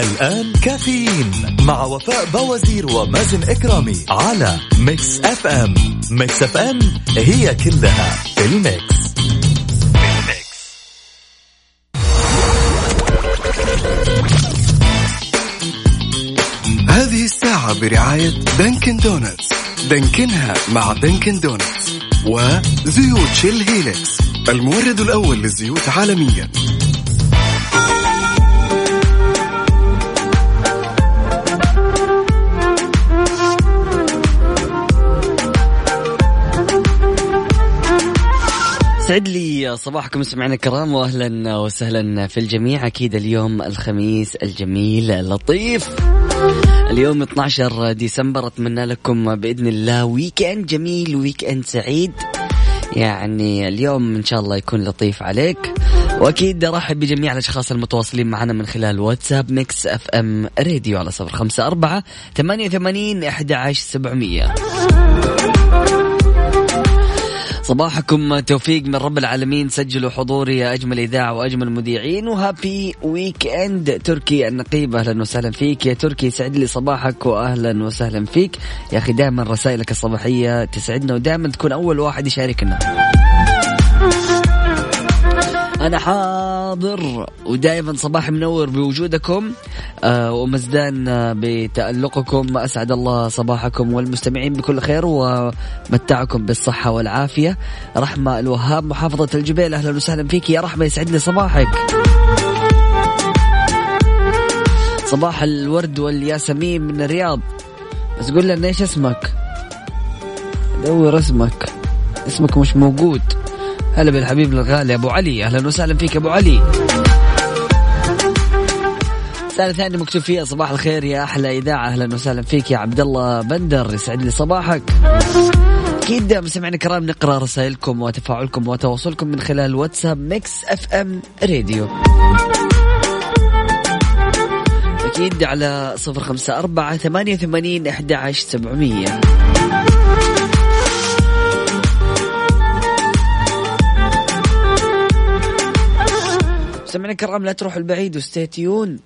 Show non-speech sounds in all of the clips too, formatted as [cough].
الآن كافيين مع وفاء بوازير ومازن إكرامي على Mix FM. Mix FM هي كلها في ال mix. هذه الساعة برعاية Dunkin' Donuts. دانكنها مع Dunkin' Donuts. وزيوت Shell Helix المورد الأول للزيوت عالميا. سعد لي صباحكم سمعنا الكرام واهلا وسهلا في الجميع. أكيد اليوم الخميس الجميل اللطيف اليوم 12 ديسمبر أتمنى لكم بإذن الله weekend جميل weekend سعيد. يعني اليوم إن شاء الله يكون لطيف عليك. وأكيد ارحب بجميع الأشخاص المتواصلين معنا من خلال واتساب Mix FM Radio على صفر خمسة أربعة ثمانية وثمانين أحد عشر سبعمية. صباحكم. توفيق من رب العالمين. سجلوا حضوري يا أجمل إذاعة وأجمل مذيعين. و happy weekend تركي النقيب. أهلا وسهلا فيك. يا تركي سعد لي صباحك واهلا وسهلا فيك. يا أخي دائما رسائلك الصباحية تسعدنا ودائما تكون أول واحد يشاركنا. أنا حاضر ودائما صباح منور بوجودكم. آه ومزدان آه، بتألقكم. أسعد الله صباحكم والمستمعين بكل خير ومتعكم بالصحة والعافية. رحمة الوهاب محافظة الجبيل أهلا وسهلا فيك. يا رحمة يسعد لي صباحك. صباح الورد والياسمين من الرياض. بس قول لنا إيش اسمك؟ دور اسمك. اسمك مش موجود. هلا بالحبيب الغالي ابو علي. أهلا وسهلا فيك أبو علي. رسالة ثانية مكتوب فيها صباح الخير يا أحلى إذاعة. أهلا وسهلا فيك يا عبد الله بندر يسعد لي صباحك. أكيد مستمعينا الكرام نقرأ رسائلكم وتفاعلكم وتواصلكم من خلال واتساب Mix FM Radio. أكيد على صفر خمسة أربعة ثمانية وثمانين أحد عشر سبعمية. مستمعينا الكرام لا تروحوا البعيد و stay tuned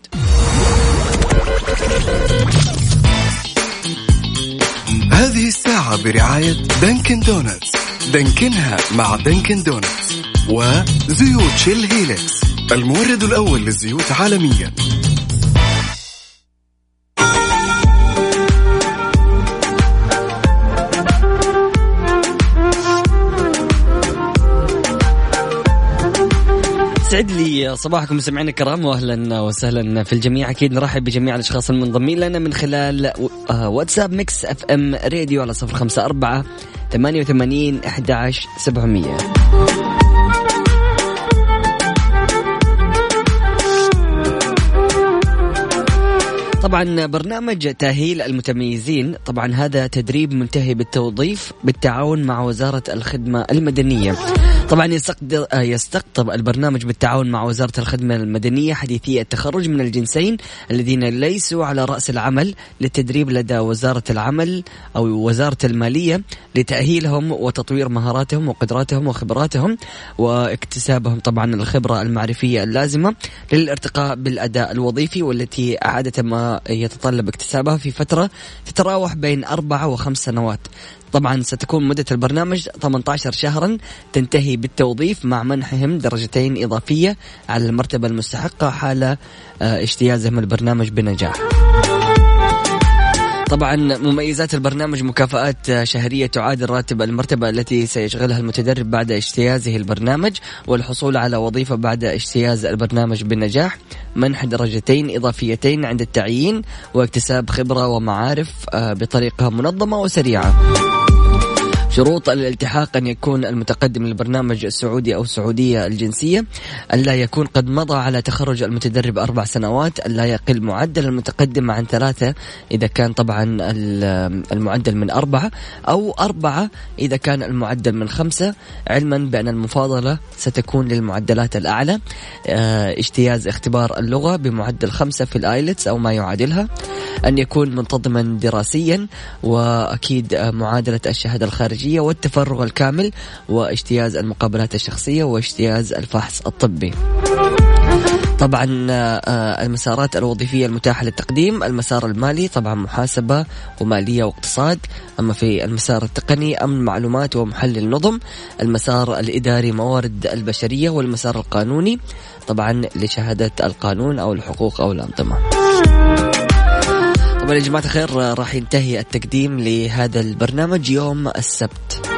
هذه الساعة برعاية Dunkin' Donuts. دانكنها مع Dunkin' Donuts. وزيوت Shell Helix المورد الأول للزيوت عالميا. سعد لي صباحكم مستمعينا الكرام واهلا وسهلا في الجميع. أكيد نرحب بجميع الأشخاص المنضمين لنا من خلال آه، واتساب Mix FM Radio على صفر خمسة أربعة ثمانية وثمانين أحد سبعمية. طبعا برنامج تأهيل المتميزين طبعا هذا تدريب منتهي بالتوظيف بالتعاون مع وزارة الخدمة المدنية. طبعا يستقطب, يستقطب البرنامج بالتعاون مع وزارة الخدمة المدنية حديثي التخرج من الجنسين الذين ليسوا على رأس العمل للتدريب لدى وزارة العمل أو وزارة المالية لتأهيلهم وتطوير مهاراتهم وقدراتهم وخبراتهم واكتسابهم طبعا الخبرة المعرفية اللازمة للارتقاء بالأداء الوظيفي والتي عادة ما يتطلب اكتسابها في فترة تتراوح بين أربعة وخمس سنوات. طبعا ستكون مدة البرنامج 18 شهرا تنتهي بالتوظيف مع منحهم درجتين إضافية على المرتبة المستحقة حال آه، اجتيازهم البرنامج بنجاح. طبعا مميزات البرنامج مكافآت شهرية تعادل راتب المرتبة التي سيشغلها المتدرب بعد اجتيازه البرنامج والحصول على وظيفة بعد اجتياز البرنامج بالنجاح منح درجتين إضافيتين عند التعيين واكتساب خبرة ومعارف آه، بطريقة منظمة وسريعة. شروط الالتحاق أن يكون المتقدم للبرنامج السعودي أو السعودية الجنسية أن لا يكون قد مضى على تخرج المتدرب أربع سنوات أن لا يقل معدل المتقدم عن ثلاثة إذا كان طبعا المعدل من أربعة أو أربعة إذا كان المعدل من خمسة علما بأن المفاضلة ستكون للمعدلات الأعلى. آه، اجتياز اختبار اللغة بمعدل خمسة في الآيلتس أو ما يعادلها. أن يكون منتظما دراسيا وأكيد معادلة الشهادة الخارجية والتفرغ الكامل واجتياز المقابلات الشخصية واجتياز الفحص الطبي. طبعا آه، المسارات الوظيفية المتاحة للتقديم المسار المالي طبعا محاسبة ومالية واقتصاد. أما في المسار التقني أمن معلومات ومحلل نظم. المسار الإداري موارد البشرية والمسار القانوني طبعا لشهادة القانون أو الحقوق أو الأنظمة. طبعا يا جماعة الخير راح ينتهي التقديم لهذا البرنامج يوم السبت.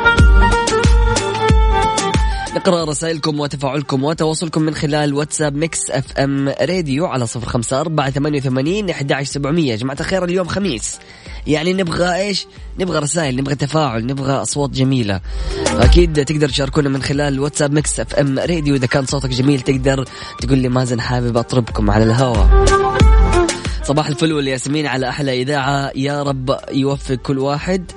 نقرأ رسائلكم وتفاعلكم وتواصلكم من خلال واتساب Mix FM Radio على صفر خمسة أربعة ثمانية وثمانين أحد سبعمية. جماعة الخير اليوم خميس. يعني نبغى إيش؟ نبغى رسائل نبغى تفاعل نبغى أصوات جميلة. أكيد تقدر تشاركونا من خلال واتساب Mix FM Radio. إذا كان صوتك جميل تقدر تقول لي مازن حابب أطربكم على الهواء. صباح الفل والياسمين على أحلى إذاعة. يا رب يوفق كل واحد.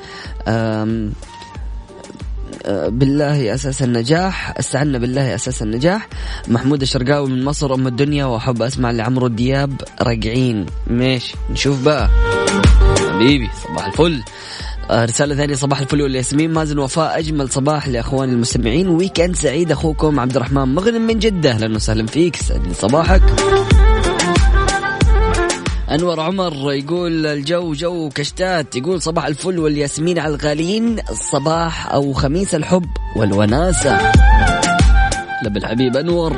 بالله أساس النجاح. استعنا بالله أساس النجاح. محمود الشرقاوي من مصر أم الدنيا وأحب أسمع لعمرو دياب. راجعين. ماشي نشوف بقى. حبيبي صباح الفل. آه، رسالة ثانية صباح الفل والياسمين. مازن وفاء أجمل صباح لأخواني المستمعين. ويكند سعيد أخوكم عبد الرحمن مغنم من جدة. أهلا وسهلا فيك. سعد صباحك. أنور عمر يقول الجو جو كشتات يقول صباح الفل والياسمين على الغاليين صباح أو خميس الحب والوناسة. لب الحبيب أنور.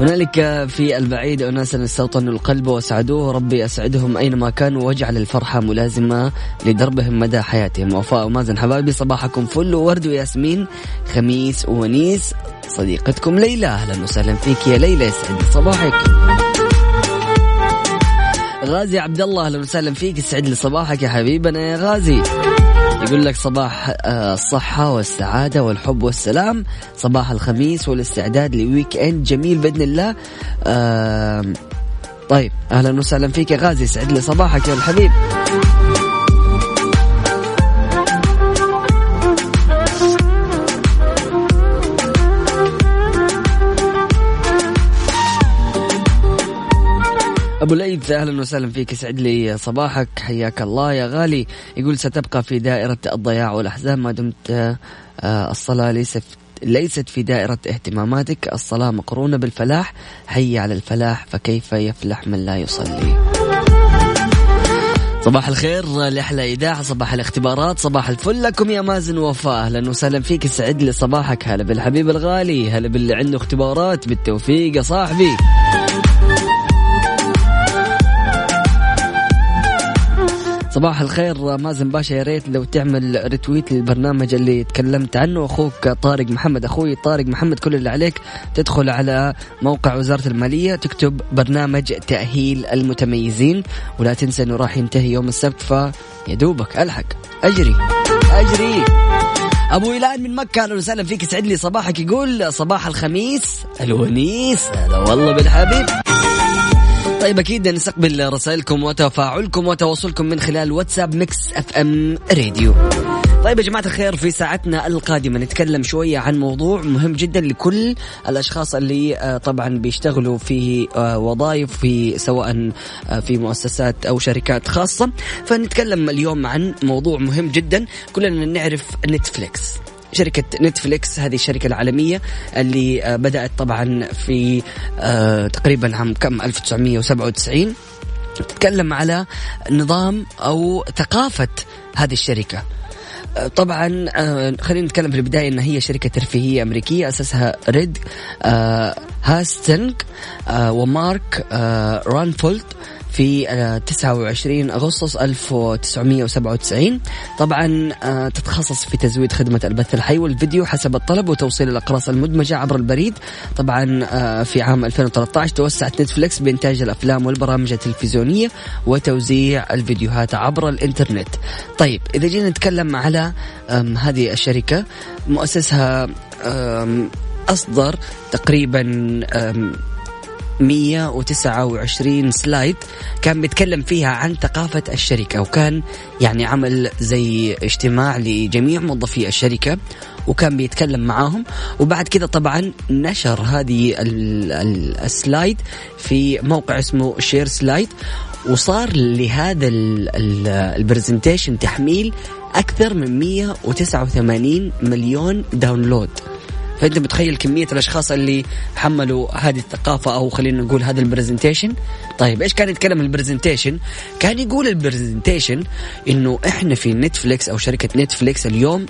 هنالك في البعيد أناسا استوطنوا القلب وسعدوه ربي أسعدهم أينما كانوا وأجعل الفرحة ملازمة لدربهم مدى حياتهم. وفاء ومازن حبايبي صباحكم فل وورد وياسمين خميس وونيس صديقتكم ليلى أهلا وسهلا فيك يا ليلى يسعد صباحك. غازي عبد الله أهلا وسهلا فيك. يسعد لي صباحك يا حبيبنا يا غازي. يقول لك صباح آه، الصحة والسعادة والحب والسلام. صباح الخميس والاستعداد ل weekend جميل بإذن الله. طيب أهلا وسهلا فيك يا غازي. يسعد لي صباحك يا الحبيب. أبو ليث أهلا وسهلا فيك. يسعد لي صباحك. حياك الله يا غالي. يقول ستبقى في دائرة الضياع والأحزان. ما دمت آه، الصلاة ليست ليست في دائرة اهتماماتك. الصلاة مقرونة بالفلاح. حي على الفلاح فكيف يفلح من لا يصلي؟ صباح الخير لأحلى إذاعة صباح الاختبارات صباح الفل لكم يا مازن وفاء أهلا وسهلا فيك. سعد لي صباحك. هلا بالحبيب الغالي هلا باللي عنده اختبارات. بالتوفيق يا صاحبي. صباح الخير مازن باشا. يا ريت لو تعمل ريتويت للبرنامج اللي تكلمت عنه. أخوك طارق محمد أخوي طارق محمد كل اللي عليك تدخل على موقع وزارة المالية تكتب برنامج تأهيل المتميزين. ولا تنسى إنه راح ينتهي يوم السبت فيا دوبك ألحق. أجري. أجري. أبو إيلان من مكة أهلا وسهلا فيك. يسعد لي صباحك. يقول صباح الخميس الونيس. هلا والله بالحبيب. طيب أكيد نستقبل رسائلكم وتفاعلكم وتواصلكم من خلال واتساب Mix FM Radio. طيب يا جماعة الخير في ساعتنا القادمة نتكلم شوية عن موضوع مهم جدا لكل الأشخاص اللي آه، طبعا بيشتغلوا في آه، وظائف في سواء آه، في مؤسسات أو شركات خاصة. فنتكلم اليوم عن موضوع مهم جدا كلنا نعرف Netflix شركة Netflix هذه الشركة العالمية اللي آه، بدأت طبعا في آه، تقريبا عام كم؟ 1997 تتكلم على نظام أو ثقافة هذه الشركة. آه، طبعا خلينا نتكلم في البداية إن هي شركة ترفيهية أمريكية اسسها ريد هاستنج ومارك راندولف. في 29 آه، أغسطس 1997 طبعا آه، تتخصص في تزويد خدمة البث الحي والفيديو حسب الطلب وتوصيل الأقراص المدمجة عبر البريد. طبعا آه، في عام 2013 توسعت نتفليكس بإنتاج الأفلام والبرامج التلفزيونية وتوزيع الفيديوهات عبر الإنترنت. طيب إذا جينا نتكلم على هذه الشركة مؤسسها أصدر تقريبا 129 سلايد كان بيتكلم فيها عن ثقافة الشركة وكان يعني عمل زي اجتماع لجميع موظفي الشركة وكان بيتكلم معاهم. وبعد كذا طبعا نشر هذه ال slide في موقع اسمه Share Slide وصار لهذا ال presentation تحميل أكثر من 189 مليون download. فأنت متخيل كمية الأشخاص اللي حملوا هذه الثقافة أو خلينا نقول هذا ال presentation طيب إيش كان يتكلم ال presentation كان يقول ال presentation إنه إحنا في نتفليكس أو شركة نتفليكس اليوم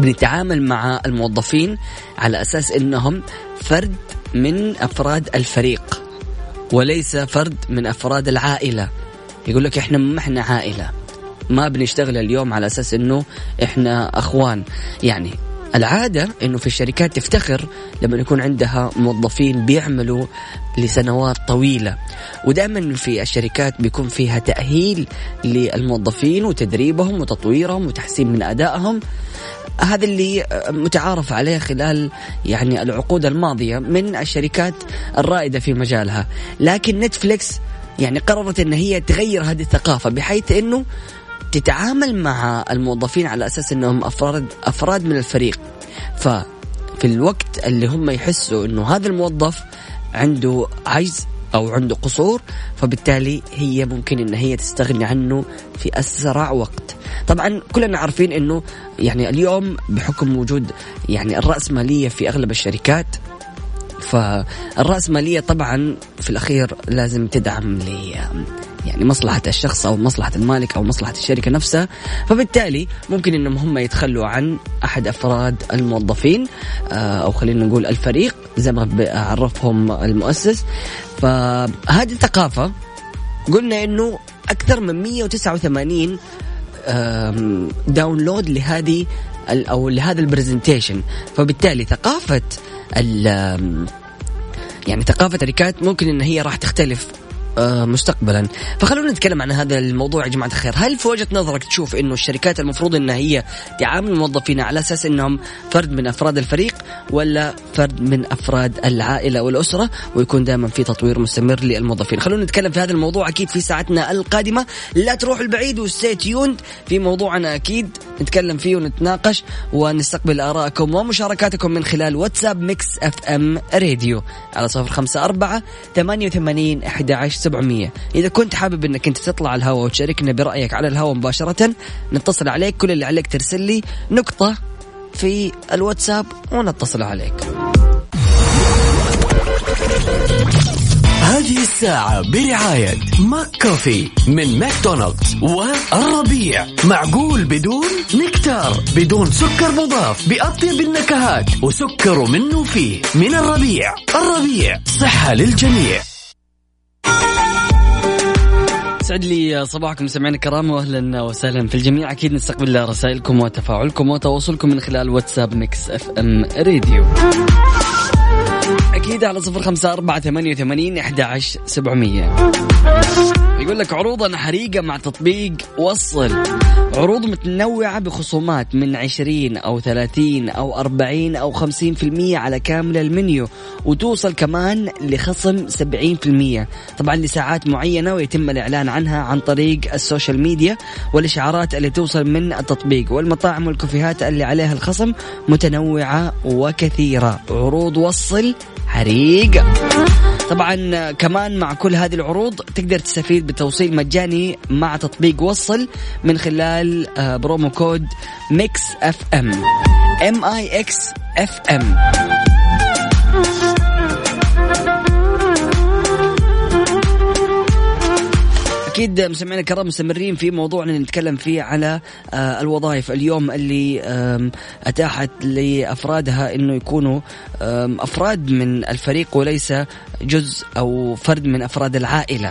بنتعامل مع الموظفين على أساس إنهم فرد من أفراد الفريق وليس فرد من أفراد العائلة. يقول لك إحنا ما إحنا عائلة. ما بنشتغل اليوم على أساس إنه إحنا أخوان. يعني العادة أنه في الشركات تفتخر لما يكون عندها موظفين بيعملوا لسنوات طويلة. ودائما في الشركات بيكون فيها تأهيل للموظفين وتدريبهم وتطويرهم وتحسين من أدائهم. هذا اللي متعارف عليه خلال يعني العقود الماضية من الشركات الرائدة في مجالها. لكن نتفليكس يعني قررت إن هي تغير هذه الثقافة بحيث إنه تتعامل مع الموظفين على أساس إنهم أفراد أفراد من الفريق. ففي الوقت اللي هم يحسوا إنه هذا الموظف عنده عجز أو عنده قصور فبالتالي هي ممكن إن هي تستغني عنه في أسرع وقت. طبعا كلنا عارفين إنه يعني اليوم بحكم وجود يعني الرأسمالية في أغلب الشركات فالرأسمالية طبعا في الأخير لازم تدعم يعني مصلحة الشخص أو مصلحة المالك أو مصلحة الشركة نفسها. فبالتالي ممكن أنهم هم يتخلوا عن أحد أفراد الموظفين آه، أو خلينا نقول الفريق زي ما عرفهم المؤسس. فهذه الثقافة قلنا أنه أكثر من 189 download لهذه أو لهذا ال presentation فبالتالي ثقافة يعني ثقافة الشركات ممكن إن هي راح تختلف مستقبلا. فخلونا نتكلم عن هذا الموضوع يا جماعة الخير. هل في وجهة نظرك تشوف إنه الشركات المفروض ان هي تعامل الموظفين على أساس إنهم فرد من أفراد الفريق ولا فرد من أفراد العائلة والأسرة ويكون دائما في تطوير مستمر للموظفين؟ خلونا نتكلم في هذا الموضوع أكيد في ساعتنا القادمة. لا تروحوا البعيد و stay tuned في موضوعنا أكيد. نتكلم فيه ونتناقش ونستقبل ارائكم ومشاركاتكم من خلال واتساب Mix FM Radio على صفر خمسة أربعة ثمانية وثمانين أحد عشر 700 إذا كنت حابب أنك أنت تطلع الهواء وتشاركنا برأيك على الهواء مباشرة نتصل عليك. كل اللي عليك ترسل لي نقطة في الواتساب ونتصل عليك. هذه الساعة برعاية ماك كوفي من ماكدونالدز والربيع. معقول بدون نكتار بدون سكر مضاف بأطيب النكهات وسكر منه فيه. من الربيع الربيع صحة للجميع. يسعد لي صباحكم سمعنا الكرام واهلا وسهلا في الجميع. أكيد نستقبل رسائلكم وتفاعلكم وتواصلكم من خلال واتساب Mix FM Radio. أكيد على صفر خمسة أربعة ثمانية وثمانين أحد سبعمية. يقول لك عروضنا حريقة مع تطبيق وصل. عروض متنوعة بخصومات من 20 أو 30 أو 40 أو 50% على كامل المنيو وتوصل كمان لخصم 70% طبعا لساعات معينة ويتم الإعلان عنها عن طريق ال social media والإشعارات اللي توصل من التطبيق والمطاعم والكافيهات اللي عليها الخصم متنوعة وكثيرة. عروض وصل حريق طبعا كمان مع كل هذه العروض تقدر تستفيد بتوصيل مجاني مع تطبيق وصل من خلال آه، promo code Mix FM. M I X FM أكيد مستمعينا الكرام مستمرين في موضوعنا نتكلم فيه على آه، الوظائف اليوم اللي أتاحت لأفرادها إنه يكونوا أفراد من الفريق وليس جزء أو فرد من أفراد العائلة.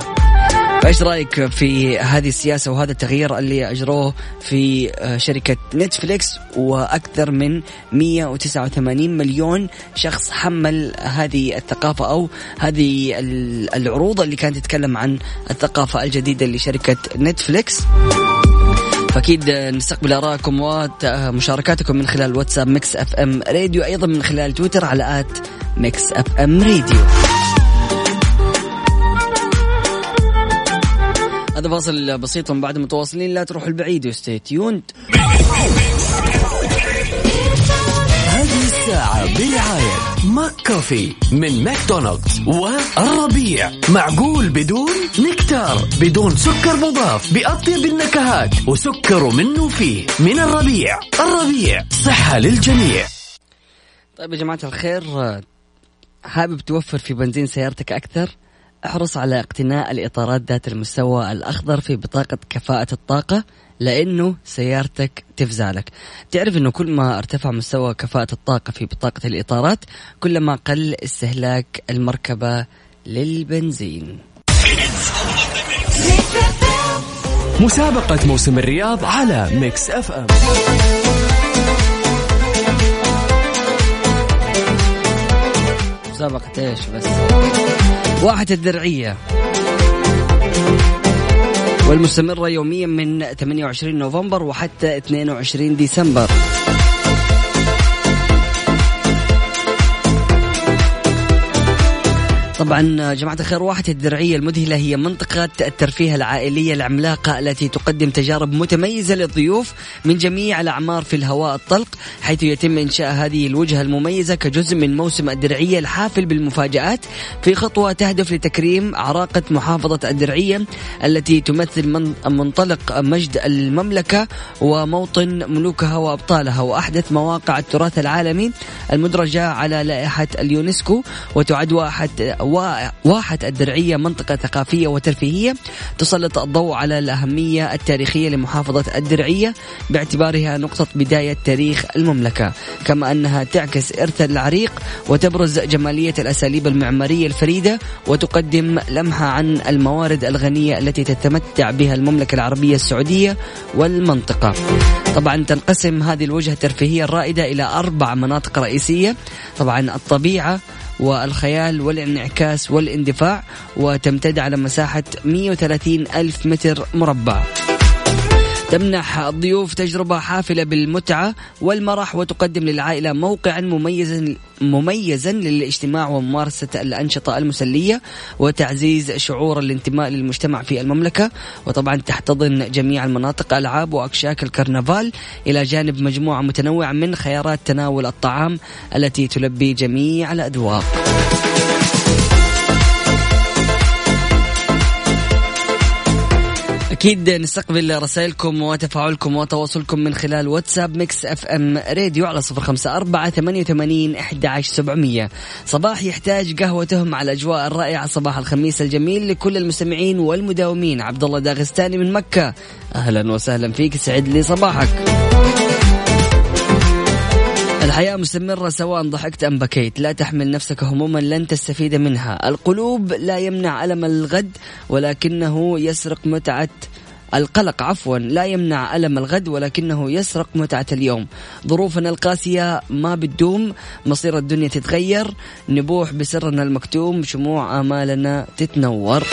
فايش رأيك في هذه السياسة وهذا التغيير اللي أجروه في آه، شركة نتفليكس وأكثر من 189 مليون شخص حمل هذه الثقافة أو هذه العروض اللي كانت تتكلم عن الثقافة الجديدة لشركة نتفليكس. فأكيد نستقبل آرائكم ومشاركاتكم من خلال واتساب Mix FM Radio أيضا من خلال تويتر على at Mix FM Radio. هذا فاصل بسيط من بعد متواصلين. لا تروحوا البعيد و stay tuned هذه الساعة برعاية ماك كوفي من ماكدونالدز والربيع. معقول بدون نكتار بدون سكر مضاف. بأطيب النكهات وسكر منه فيه. من الربيع. الربيع صحة للجميع. طيب يا جماعة الخير حابب توفر في بنزين سيارتك أكثر؟ أحرص على اقتناء الإطارات ذات المستوى الأخضر في بطاقة كفاءة الطاقة لأنه سيارتك تفزع لك. تعرف أنه كل ما ارتفع مستوى كفاءة الطاقة في بطاقة الإطارات كلما قل استهلاك المركبة للبنزين. مسابقة موسم الرياض على Mix FM. مسابقة إيش بس؟ واحد الدرعية. والمستمرة يوميا من 28 نوفمبر وحتى 22 ديسمبر. طبعا جماعة الخير واحة الدرعية المذهلة هي منطقة الترفيه العائلية العملاقة التي تقدم تجارب متميزة للضيوف من جميع الأعمار في الهواء الطلق حيث يتم إنشاء هذه الوجهة المميزة كجزء من موسم الدرعية الحافل بالمفاجآت في خطوة تهدف لتكريم عراقة محافظة الدرعية التي تمثل من منطلق مجد المملكة وموطن ملوكها وأبطالها وأحدث مواقع التراث العالمي المدرجة على لائحة اليونسكو وتعد واحد واحة الدرعية منطقة ثقافية وترفيهية تسلط الضوء على الأهمية التاريخية لمحافظة الدرعية باعتبارها نقطة بداية تاريخ المملكة. كما أنها تعكس إرث العريق وتبرز جمالية الأساليب المعمارية الفريدة وتقدم لمحة عن الموارد الغنية التي تتمتع بها المملكة العربية السعودية والمنطقة. طبعا تنقسم هذه الوجهة الترفيهية الرائدة إلى أربع مناطق رئيسية. طبعا الطبيعة والخيال والانعكاس والاندفاع وتمتد على مساحة 130 ألف متر مربع. تمنح الضيوف تجربة حافلة بالمتعة والمرح وتقدم للعائلة موقعا مميزا مميزا للاجتماع وممارسة الأنشطة المسلية وتعزيز شعور الانتماء للمجتمع في المملكة. وطبعا تحتضن جميع المناطق ألعاب وأكشاك الكرنفال. إلى جانب مجموعة متنوعة من خيارات تناول الطعام التي تلبي جميع الأذواق. أكيد نستقبل رسائلكم وتفاعلكم وتواصلكم من خلال واتساب Mix FM Radio على صفر خمسة أربعة ثمانية وثمانين أحد سبعمية. صباح يحتاج قهوته مع الأجواء الرائعة صباح الخميس الجميل لكل المستمعين والمداومين. عبد الله داغستاني من مكة. أهلا وسهلا فيك سعد لي صباحك. الحياة مستمرة سواء ضحكت أم بكيت. لا تحمل نفسك هموما لن تستفيد منها. القلوب لا يمنع ألم الغد. ولكنه يسرق متعة القلق. عفوا لا يمنع ألم الغد ولكنه يسرق متعة اليوم. ظروفنا القاسية ما بتدوم مصير الدنيا تتغير نبوح بسرنا المكتوم شموع آمالنا تتنور.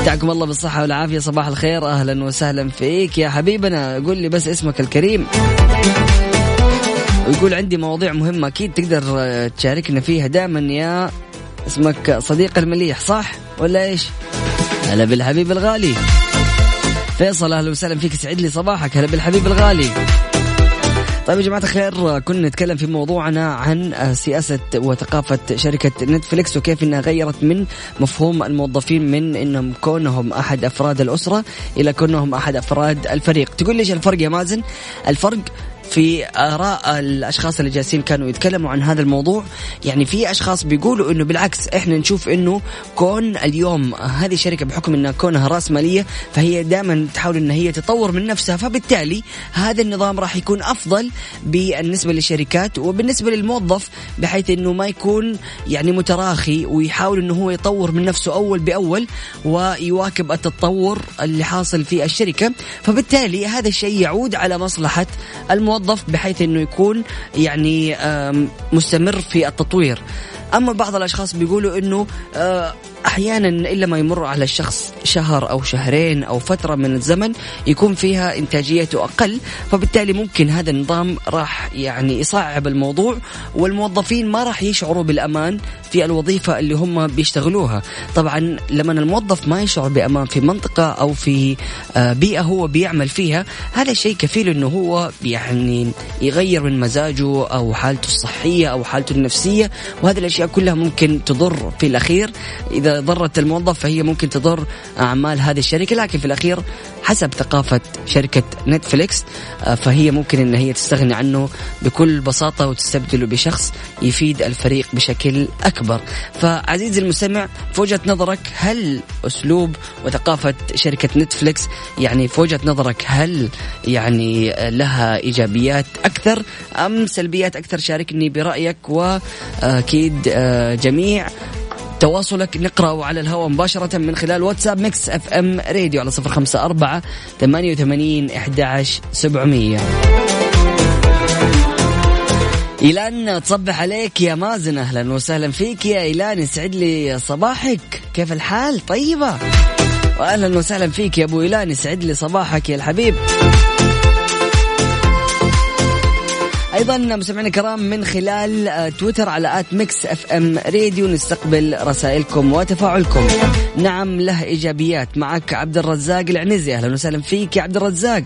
متعكم الله بالصحة والعافية صباح الخير أهلا وسهلا فيك يا حبيبنا. قول لي بس اسمك الكريم. ويقول عندي مواضيع مهمة أكيد تقدر تشاركنا فيها دائما يا اسمك صديق المليح صح؟ ولا إيش؟ هلا بالحبيب الغالي. فيصل أهلا وسهلا فيك سعد لي صباحك. هلا بالحبيب الغالي. طيب يا جماعة الخير كنا نتكلم في موضوعنا عن سياسة وثقافة شركة نتفليكس وكيف إنها غيرت من مفهوم الموظفين من إنهم كونهم أحد أفراد الأسرة إلى كونهم أحد أفراد الفريق، تقول ليش الفرق يا مازن؟ الفرق في آراء الأشخاص اللي جالسين كانوا يتكلموا عن هذا الموضوع. يعني في أشخاص بيقولوا إنه بالعكس إحنا نشوف إنه كون اليوم هذه الشركة بحكم إنها كونها راس ماليه فهي دائما تحاول ان هي تطور من نفسها فبالتالي هذا النظام راح يكون أفضل بالنسبة للشركات وبالنسبة للموظف بحيث إنه ما يكون يعني متراخي ويحاول إنه هو يطور من نفسه أول بأول ويواكب التطور اللي حاصل في الشركة. فبالتالي هذا الشيء يعود على مصلحة الموظف. بحيث إنه يكون يعني مستمر في التطوير. أما بعض الأشخاص بيقولوا إنه آه، أحيانا إلا ما يمر على الشخص شهر أو شهرين أو فترة من الزمن يكون فيها إنتاجيته أقل فبالتالي ممكن هذا النظام راح يعني يصعب الموضوع والموظفين ما راح يشعروا بالأمان في الوظيفة اللي هم بيشتغلوها. طبعا لما الموظف ما يشعر بأمان في منطقة أو في آه، بيئة هو بيعمل فيها هذا الشيء كفيل إنه هو يعني يغير من مزاجه أو حالته الصحية أو حالته النفسية وهذه الأشياء كلها ممكن تضر في الأخير. إذا ضرت الموظف فهي ممكن تضر أعمال هذه الشركة. لكن في الأخير حسب ثقافة شركة نتفليكس آه، فهي ممكن إن هي تستغني عنه بكل بساطة وتستبدله بشخص يفيد الفريق بشكل أكبر. فعزيزي المستمع في وجهة نظرك هل أسلوب وثقافة شركة نتفليكس يعني في وجهة نظرك هل يعني لها إيجابيات أكثر أم سلبيات أكثر؟ شاركني برأيك وأكيد آه، جميع تواصلك نقرأه على الهواء مباشرة من خلال واتساب Mix FM Radio على صفر خمسة أربعة ثمانية وثمانين إحدى سبعمية. إيلان تصبح عليك يا مازن. أهلا وسهلا فيك يا إيلان. يسعد لي صباحك. كيف الحال؟ طيبة. وأهلا وسهلا فيك يا أبو إيلان. يسعد لي صباحك يا الحبيب. أيضا مستمعينا الكرام من خلال آه، تويتر على at Mix FM Radio نستقبل رسائلكم وتفاعلكم. نعم له إيجابيات. معك عبد الرزاق العنزي. أهلا وسهلا فيك يا عبد الرزاق.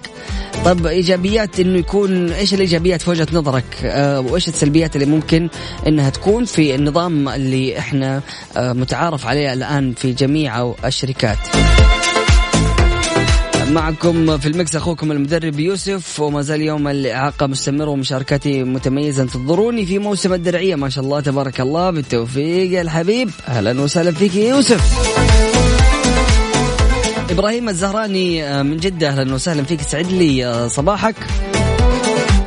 طب إيجابيات إنه يكون إيش الإيجابيات في وجهة نظرك؟ أه وإيش السلبيات اللي ممكن إنها تكون في النظام اللي إحنا أه متعارف عليه الآن في جميع الشركات؟ معكم في المكس أخوكم المدرب يوسف وما زال يوم الإعاقة مستمر ومشاركتي متميزة. انتظروني في موسم الدرعية. ما شاء الله تبارك الله. بالتوفيق يا الحبيب. أهلا وسهلا فيك يا يوسف. إبراهيم الزهراني آه، من جدة. أهلا وسهلا فيك. سعد لي آه، صباحك.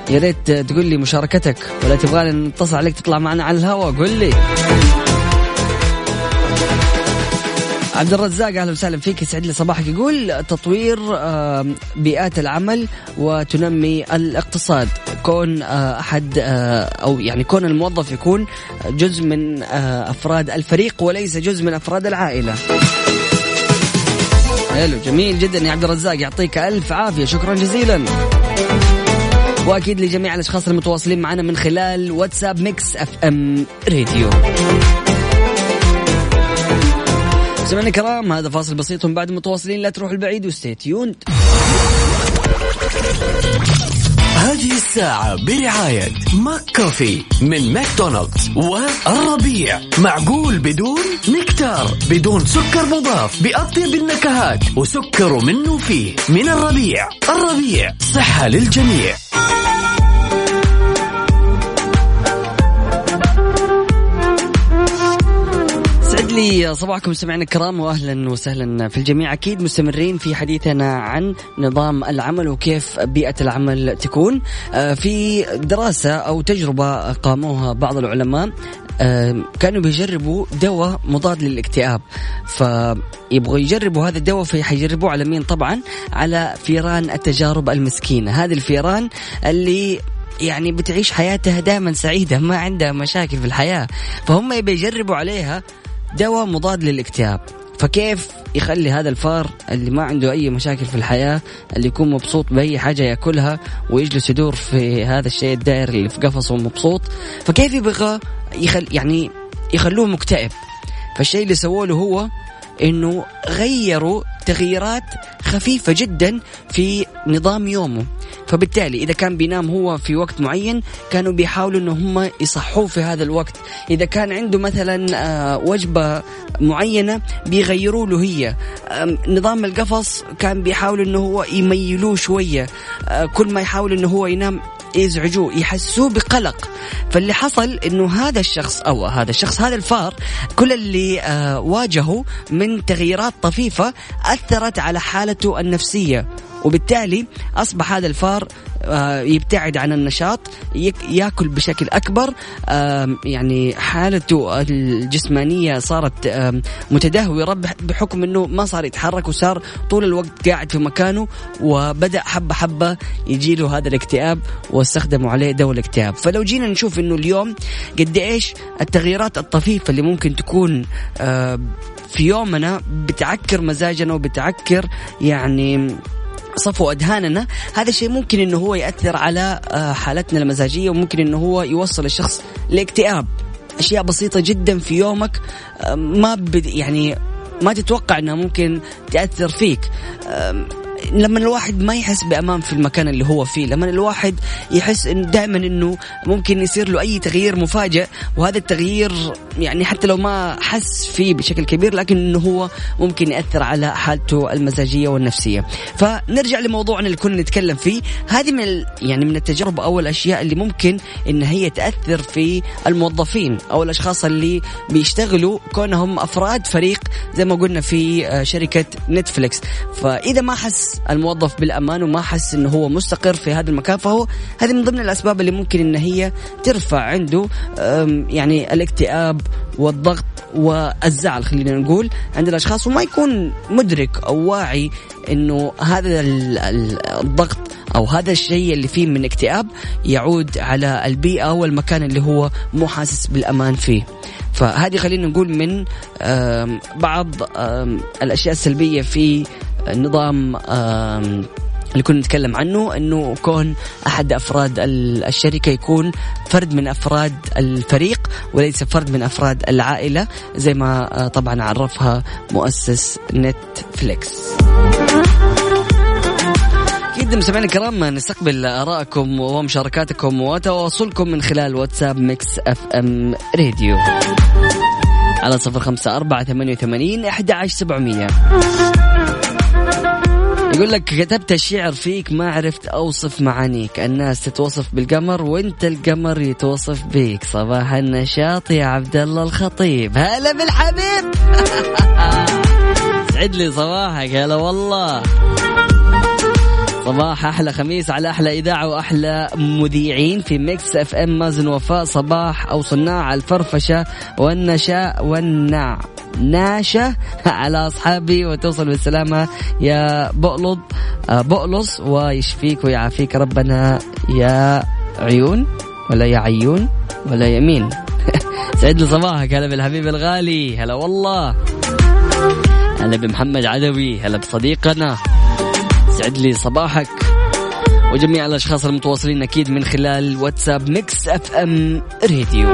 يا ريت تقول لي مشاركتك ولا تبغاني نتصل عليك تطلع معنا على الهواء قول لي. عبد الرزاق أهلا وسهلا فيك. يسعد لي صباحك. يقول تطوير بيئات العمل وتنمي الاقتصاد. كون آه، أحد آه، أو يعني كون الموظف يكون جزء من آه، أفراد الفريق وليس جزء من أفراد العائلة. حلو جميل جدا يا عبد الرزاق. يعطيك ألف عافية. شكرا جزيلا. وأكيد لجميع الأشخاص المتواصلين معنا من خلال واتساب Mix FM Radio. سمعنا الكرام هذا فاصل بسيط بعد متواصلين لا تروح البعيد و stay tuned. هذه الساعة برعاية ماك كوفي من ماكدونالدز والربيع. معقول بدون نكتار بدون سكر مضاف بأطيب النكهات وسكر منه فيه. من الربيع الربيع صحة للجميع. لي صباحكم سمعنا الكرام واهلا وسهلا في الجميع. أكيد مستمرين في حديثنا عن نظام العمل وكيف بيئة العمل تكون. آه، في دراسة أو تجربة قاموها بعض العلماء آه، كانوا بيجربوا دواء مضاد للاكتئاب. فيبغوا يجربوا هذا الدواء فيجربوه على مين؟ طبعا على فيران التجارب المسكينة. هذه الفيران اللي يعني بتعيش حياتها دائما سعيدة ما عندها مشاكل في الحياة. فهم بيجربوا عليها دواء مضاد للاكتئاب. فكيف يخلي هذا الفار اللي ما عنده أي مشاكل في الحياة اللي يكون مبسوط بأي حاجة يأكلها ويجلس يدور في هذا الشيء الدائر اللي في قفصه مبسوط؟ فكيف يبغى يخل يعني يخلوه مكتئب؟ فالشيء اللي سووه له هو إنه غيروا تغييرات خفيفة جدا في نظام يومه. فبالتالي إذا كان بينام هو في وقت معين كانوا بيحاولوا أنه هم يصحوه في هذا الوقت. إذا كان عنده مثلا آه، وجبة معينة بيغيروا له هي. نظام القفص كان بيحاولوا أنه هو يميلوه شوية. آه، كل ما يحاول أنه هو ينام يزعجوه يحسوه بقلق. فاللي حصل إنه هذا الشخص أو هذا الشخص هذا الفار كل اللي آه واجهه من تغييرات طفيفة أثرت على حالته النفسية. وبالتالي أصبح هذا الفار آه، يبتعد عن النشاط يأكل بشكل أكبر. يعني حالته الجسمانية صارت متدهورة بحكم إنه ما صار يتحرك وصار طول الوقت قاعد في مكانه وبدأ حبة حبة يجي له هذا الاكتئاب واستخدموا عليه دواء الاكتئاب. فلو جينا نشوف إنه اليوم قد إيش التغييرات الطفيفة اللي ممكن تكون في يومنا بتعكر مزاجنا وبتعكر يعني صفو أدهاننا. هذا الشيء ممكن أنه هو يأثر على آه، حالتنا المزاجية وممكن أنه هو يوصل الشخص لاكتئاب. أشياء بسيطة جدا في يومك آه، ما يعني ما تتوقع أنها ممكن تأثر فيك. لما الواحد ما يحس بأمان في المكان اللي هو فيه لما الواحد يحس انه دائما إنه ممكن يصير له أي تغيير مفاجئ وهذا التغيير يعني حتى لو ما حس فيه بشكل كبير لكن إنه هو ممكن يأثر على حالته المزاجية والنفسية. فنرجع لموضوعنا اللي كنا نتكلم فيه. هذه من يعني من التجارب أو الأشياء اللي ممكن إن هي تأثر في الموظفين أو الأشخاص اللي بيشتغلوا كونهم أفراد فريق زي ما قلنا في آه، شركة نتفليكس. فإذا ما حس الموظف بالأمان وما حس إنه هو مستقر في هذا المكان فهو هذه من ضمن الأسباب اللي ممكن إن هي ترفع عنده يعني الاكتئاب والضغط والزعل خلينا نقول عند الأشخاص وما يكون مدرك أو واعي إنه هذا الضغط أو هذا الشيء اللي فيه من اكتئاب يعود على البيئة والمكان اللي هو مو حاسس بالأمان فيه. فهذه خلينا نقول من بعض الأشياء السلبية في النظام اللي كنا نتكلم عنه إنه كون أحد أفراد الشركة يكون فرد من أفراد الفريق وليس فرد من أفراد العائلة زي ما آه، طبعا عرفها مؤسس نتفليكس. أكيد مستمعينا الكرام نستقبل ارائكم ومشاركاتكم وتواصلكم من خلال واتساب Mix FM Radio على صفر خمسة أربعة ثمانية وثمانين أحد عشر سبعمية يقول لك كتبت الشعر فيك ما عرفت أوصف معانيك. الناس تتوصف بالقمر وإنت القمر يتوصف بيك. صباح النشاط يا عبد الله الخطيب. هلا بالحبيب. [laughs] سعد لي صباحك هلا والله. صباح أحلى خميس على أحلى إذاعة وأحلى مذيعين في ميكس إف إم. مازن وفاء صباح أو صناع الفرفشة والنشاء والنع ناشة [laughs] على أصحابي وتوصل بالسلامة يا بؤلض آه، بؤلص ويشفيك ويعافيك ربنا يا عيون ولا يا عيون ولا يمين. [laughs] سعد لي صباحك هلا بالحبيب الغالي. هلا والله. هلا بمحمد عدوي. هلا بصديقنا. يسعد لي صباحك. وجميع الأشخاص المتواصلين أكيد من خلال واتساب Mix FM Radio.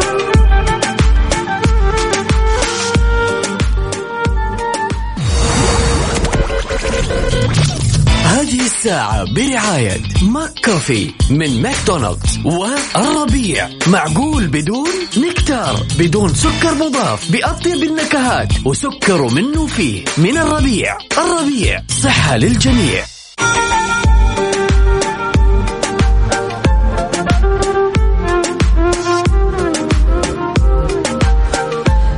هذه الساعة برعاية McCafé من ماكدونالدز والربيع. معقول بدون نكتار بدون سكر مضاف بأطيب النكهات وسكر منه فيه من الربيع. الربيع صحة للجميع. Bye.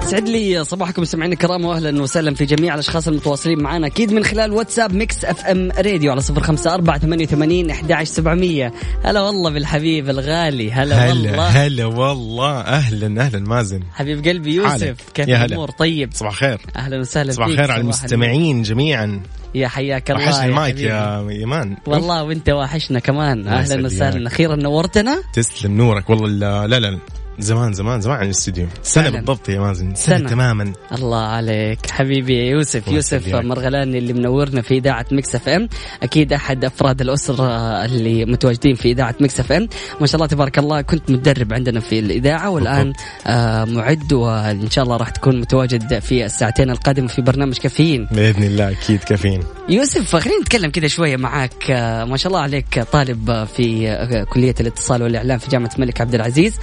يسعد لي صباحكم مستمعينا الكرام واهلا وسهلا في جميع الأشخاص المتواصلين معنا. أكيد من خلال واتساب Mix FM Radio على صفر خمسة أربعة ثمانية وثمانين أحد سبعمية. هلا والله بالحبيب الغالي هلا, والله. هلا والله. أهلا أهلا مازن. حبيب قلبي يوسف كيف الأمور؟ طيب. صباح الخير. أهلا وسهلا صباح الخير على المستمعين جميعا. يا حياك الله وحشني المايك يا إيمان. والله وأنت واحشنا كمان. أهلا وسهلا. أخيرا نورتنا؟ تسلم نورك. والله لا لا. زمان زمان زمان عن الاستديو. سنة بالضبط يا مازن. سنة, سنة. تماما. الله عليك. حبيبي يوسف يوسف مرغلاني اللي منورنا في إذاعة Mix FM. أكيد أحد أفراد الأسرة اللي متواجدين في إذاعة Mix FM. ما شاء الله تبارك الله كنت متدرب عندنا في الإذاعة والآن آه معد وإن شاء الله راح تكون متواجد في الساعتين القادمة في برنامج كافيين. بإذن الله أكيد كافيين. يوسف خلينا نتكلم كذا شوية معك آه ما شاء الله عليك طالب في آه، كلية الاتصال والإعلام في جامعة الملك عبد العزيز.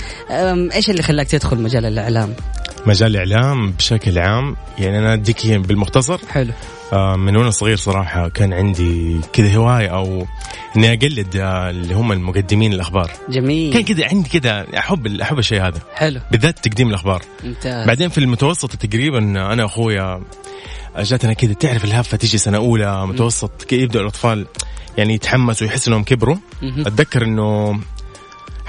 إيش اللي خلاك تدخل مجال الإعلام؟ مجال الإعلام بشكل عام يعني أنا اديك بالمختصر. حلو. آه، من وأنا صغير صراحة كان عندي كذا هواية أو إني أقلد آه، اللي هم المقدمين الأخبار. جميل. كان كذا عندي كذا أحب أحب الشيء هذا. حلو. بالذات تقديم الأخبار. ممتاز. بعدين في المتوسط تقريبا أنا واخويا جاتنا كذا تعرف الهفه تيجي سنة أولى متوسط كي يبدأ الأطفال يعني يتحمسوا ويحسوا إنهم كبروا. أتذكر إنه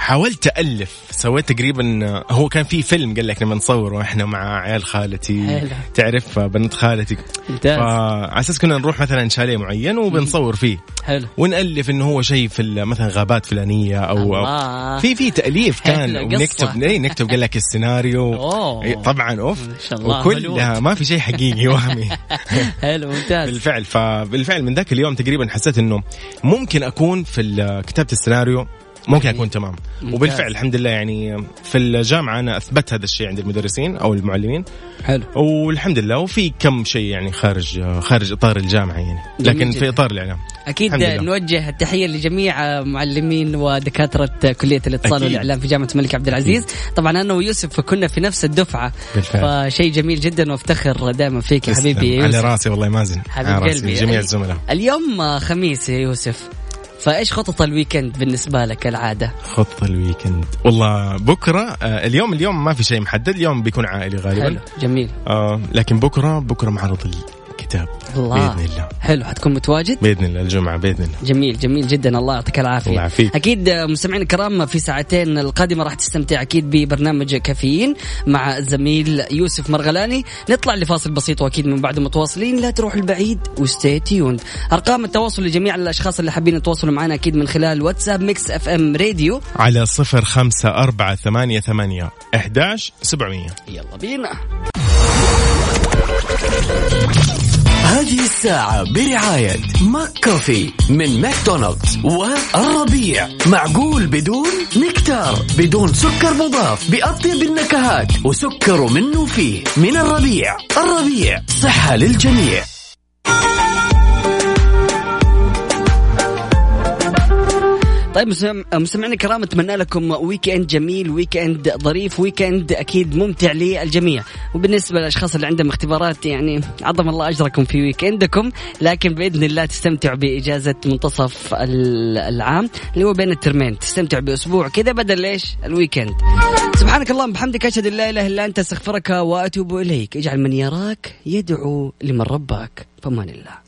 حاولت ألف. سويت تقريبا هو كان في فيلم قال لك لما نصور وإحنا مع عيال خالتي. حلو. تعرف بنت خالتي؟ فعلى أساس كنا نروح مثلا شاليه معين وبنصور فيه. حلو. ونألف إنه هو شيء في مثلا غابات فلانية أو أو. في في تأليف كان. ونكتب إيه، نكتب قال لك السيناريو. أوه. إيه، طبعا أوف. ما شاء الله، وكلها. ما في شيء حقيقي وهمي. [laughs] حلو ممتاز. بالفعل. فبالفعل من ذاك اليوم تقريبا حسيت إنه ممكن أكون في كتابه السيناريو ممكن اكون تمام. ممتاز. وبالفعل الحمد لله يعني في الجامعة أنا أثبت هذا الشيء عند المدرسين أو المعلمين. حلو. والحمد لله. وفي كم شيء يعني خارج خارج إطار الجامعة يعني. لكن. في إطار الإعلام. أكيد الحمد لله. نوجه التحية لجميع معلمين ودكاترة كلية الاتصال أكيد. والإعلام في جامعة الملك عبد العزيز. طبعا أنا ويوسف كنا في نفس الدفعة. بالفعل. فشيء جميل جدا وأفتخر دائما فيك يا. حبيبي على راسي والله مازن حبيب قلبي. جميع ال- الزملاء. اليوم خميس يا يوسف. فايش خطط ال weekend بالنسبة لك العاده خط ال weekend. والله بكرة آه اليوم اليوم ما في شيء محدد اليوم بيكون عائلي غالبا. حلو جميل. آه لكن بكرة بكرة معرض الكتاب الله. بإذن الله. حلو حتكون متواجد؟ بإذن الله الجمعة بإذن الله. جميل جميل جدا. الله يعطيك العافية. الله يعافيك. أكيد آه، مستمعينا الكرام في ساعتين القادمة راح تستمتع أكيد ببرنامج كافيين مع الزميل يوسف مرغلاني. نطلع لفاصل بسيط وأكيد من بعد متواصلين. لا تروحوا بعيد و stay tuned أرقام التواصل لجميع الأشخاص اللي حابين يتواصلوا معنا أكيد من خلال واتساب Mix FM Radio. على صفر خمسة أربعة ثمانية ثمانية إحداش سبعمية. يلا بينا. هذه الساعة برعاية McCafé من ماكدونالدز والربيع. معقول بدون نكتار بدون سكر مضاف بأطيب النكهات وسكر منه فيه من الربيع. الربيع صحة للجميع. طيب مستمعينا الكرام أتمنى لكم weekend جميل weekend ظريف weekend أكيد ممتع للجميع. وبالنسبة للأشخاص اللي عندهم اختبارات يعني عظم الله أجركم في weekend كم لكن بإذن الله تستمتعوا بإجازة منتصف ال- العام اللي هو بين الترمين. تستمتعوا بأسبوع كذا بدل إيش؟ ال weekend سبحانك اللهم بحمدك أشهد أن لا إله إلا أنت أستغفرك وأتوب إليك. اجعل من يراك يدعو لمن رباك. فمان الله.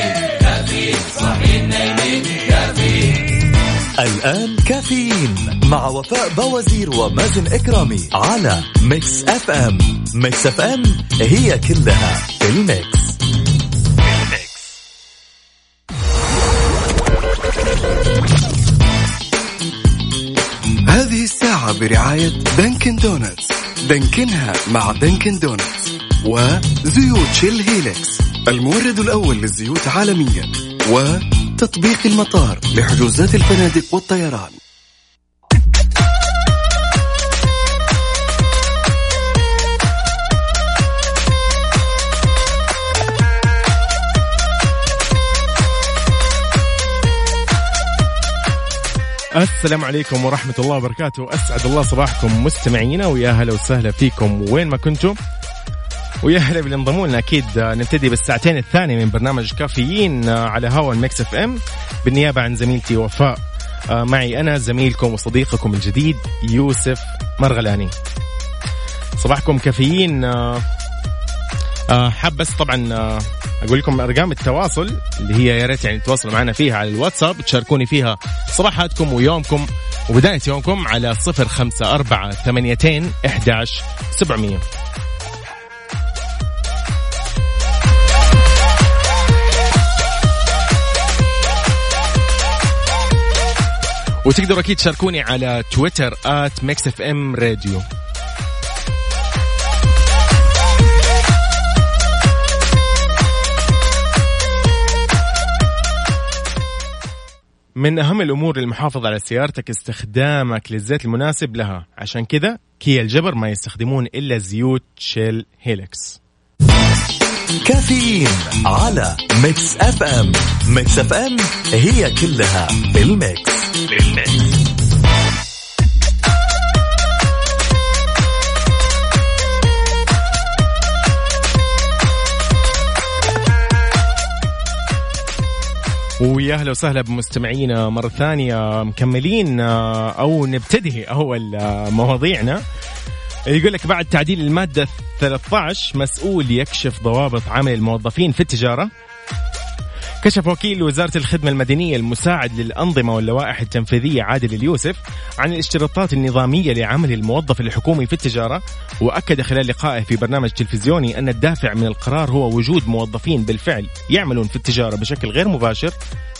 الآن كافيين مع وفاء بوازير ومازن إكرامي على Mix FM. Mix FM هي كلها في ال mix. هذه الساعة برعاية Dunkin' Donuts. دانكنها مع Dunkin' Donuts وزيوت Shell Helix المورد الأول للزيوت عالميا وتطبيق المطار لحجوزات الفنادق والطيران. السلام عليكم ورحمة الله وبركاته. أسعد الله صباحكم مستمعينا ويا هلا وسهلا فيكم وين ما كنتم. ويا هلا باللي انضموا لنا. أكيد نبتدي بالساعتين الثانية من برنامج كافيين آه، على هوا المكس إف إم. بالنيابة عن زميلتي وفاء آه، معي أنا زميلكم وصديقكم الجديد يوسف مرغلاني. صباحكم كافيين. آه، حاب بس طبعا أقول لكم أرقام التواصل اللي هي يا ريت يعني تتواصلوا معنا فيها على الواتساب تشاركوني فيها صباحاتكم ويومكم وبداية يومكم على صفر خمسة أربعة ثمانيتين إحداش سبعمية. وتقدروا أكيد تشاركوني على تويتر at Mix FM Radio. من أهم الأمور المحافظة على سيارتك استخدامك للزيت المناسب لها. عشان كذا كيا الجبر ما يستخدمون إلا زيوت Shell Helix كافيين على Mix FM Mix FM هي كلها بال mix بال mix. ويا أهلا وسهلا بمستمعينا مرة ثانية مكملين آه، أو نبتدي أول آه، مواضيعنا. يقول لك بعد تعديل المادة 13 مسؤول يكشف ضوابط عمل الموظفين في التجارة. كشف وكيل وزارة الخدمة المدنية المساعد للأنظمة واللوائح التنفيذية عادل اليوسف عن الاشتراطات النظامية لعمل الموظف الحكومي في التجارة وأكد خلال لقائه في برنامج تلفزيوني أن الدافع من القرار هو وجود موظفين بالفعل يعملون في التجارة بشكل غير مباشر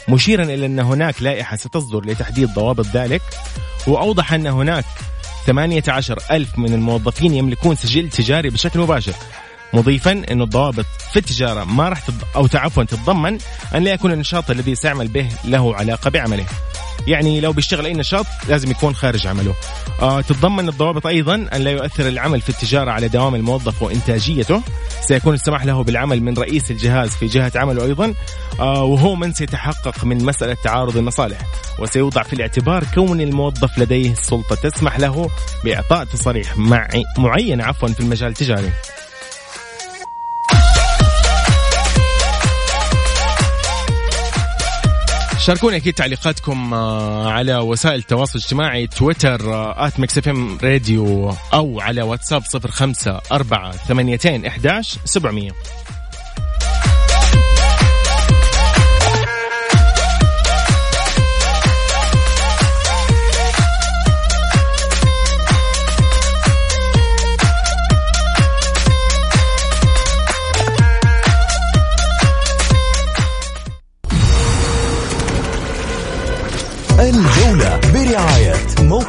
مشيرا إلى أن هناك لائحة ستصدر لتحديد ضوابط ذلك وأوضح أن هناك 18 ألف من الموظفين يملكون سجل تجاري بشكل مباشر. مضيفا أن الضوابط في التجارة ما راح تض... أو عفوا تتضمن أن لا يكون النشاط الذي سيعمل به له علاقة بعمله. يعني لو بيشتغل أي نشاط لازم يكون خارج عمله. آه تتضمن الضوابط أيضا أن لا يؤثر العمل في التجارة على دوام الموظف وإنتاجيته. سيكون السماح له بالعمل من رئيس الجهاز في جهة عمله أيضا. آه وهو من سيتحقق من مسألة تعارض المصالح. وسيوضع في الاعتبار كون الموظف لديه سلطة تسمح له بإعطاء تصاريح مع معينة عفوا في المجال التجاري. شاركوني أكيد تعليقاتكم آه، على وسائل التواصل الاجتماعي تويتر at Mix FM Radio أو على واتساب 05 4 8 11 700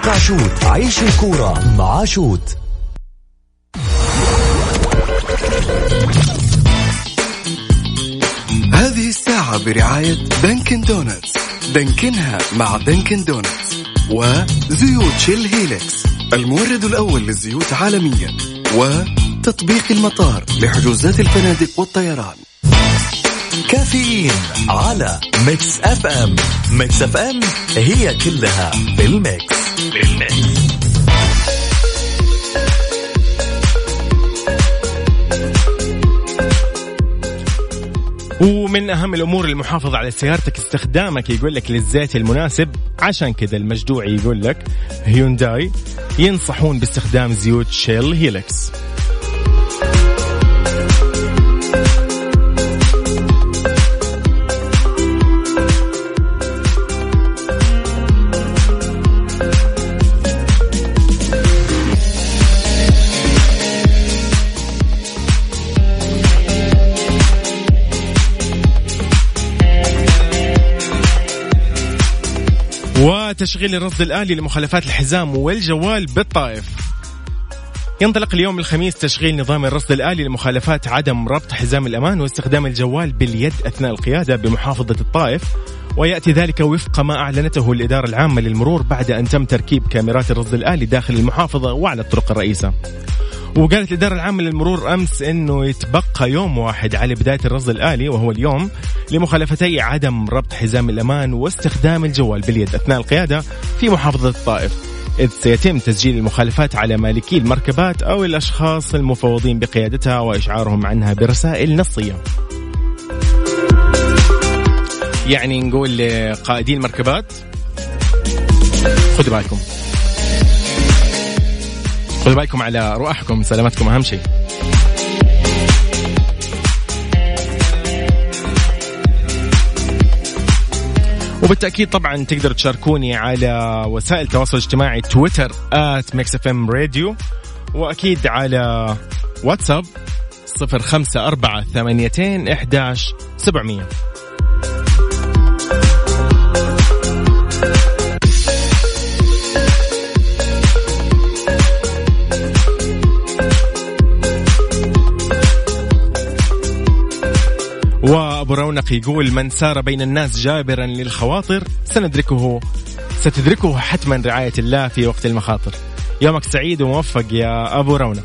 موقع شوت. عيش الكورة مع شوت. هذه الساعة برعاية Dunkin' Donuts. دانكنها مع Dunkin' Donuts وزيوت Shell Helix المورد الأول للزيوت عالميا وتطبيق المطار لحجوزات الفنادق والطيران. كافيين على Mix FM. Mix FM هي كلها بال mix. ومن أهم الأمور المحافظة على سيارتك استخدامك يقول لك للزيت المناسب. عشان كذا المجدوعي يقول لك هيونداي ينصحون باستخدام زيوت Shell Helix وتشغيل الرصد الآلي لمخالفات الحزام والجوال بالطائف. ينطلق اليوم الخميس تشغيل نظام الرصد الآلي لمخالفات عدم ربط حزام الأمان واستخدام الجوال باليد أثناء القيادة بمحافظة الطائف ويأتي ذلك وفق ما أعلنته الإدارة العامة للمرور بعد أن تم تركيب كاميرات الرصد الآلي داخل المحافظة وعلى الطرق الرئيسة. وقالت الإدارة العامة للمرور أمس أنه يتبقى يوم واحد على بداية الرصد الآلي وهو اليوم لمخالفتي عدم ربط حزام الأمان واستخدام الجوال باليد أثناء القيادة في محافظة الطائف. إذ سيتم تسجيل المخالفات على مالكي المركبات أو الأشخاص المفوضين بقيادتها وإشعارهم عنها برسائل نصية. يعني نقول لقائدين المركبات خذوا بالكم. خذوا بالكم على رواحكم سلامتكم أهم شيء. وبالتأكيد طبعا تقدروا تشاركوني على وسائل التواصل الاجتماعي تويتر راديو وأكيد على واتساب صفر خمسة أربعة ثمانيتين إحداش سبعمية. أبو رونق يقول من سار بين الناس جابرا للخواطر سندركه ستدركه حتما رعاية الله في وقت المخاطر. يومك سعيد وموفق يا أبو رونق.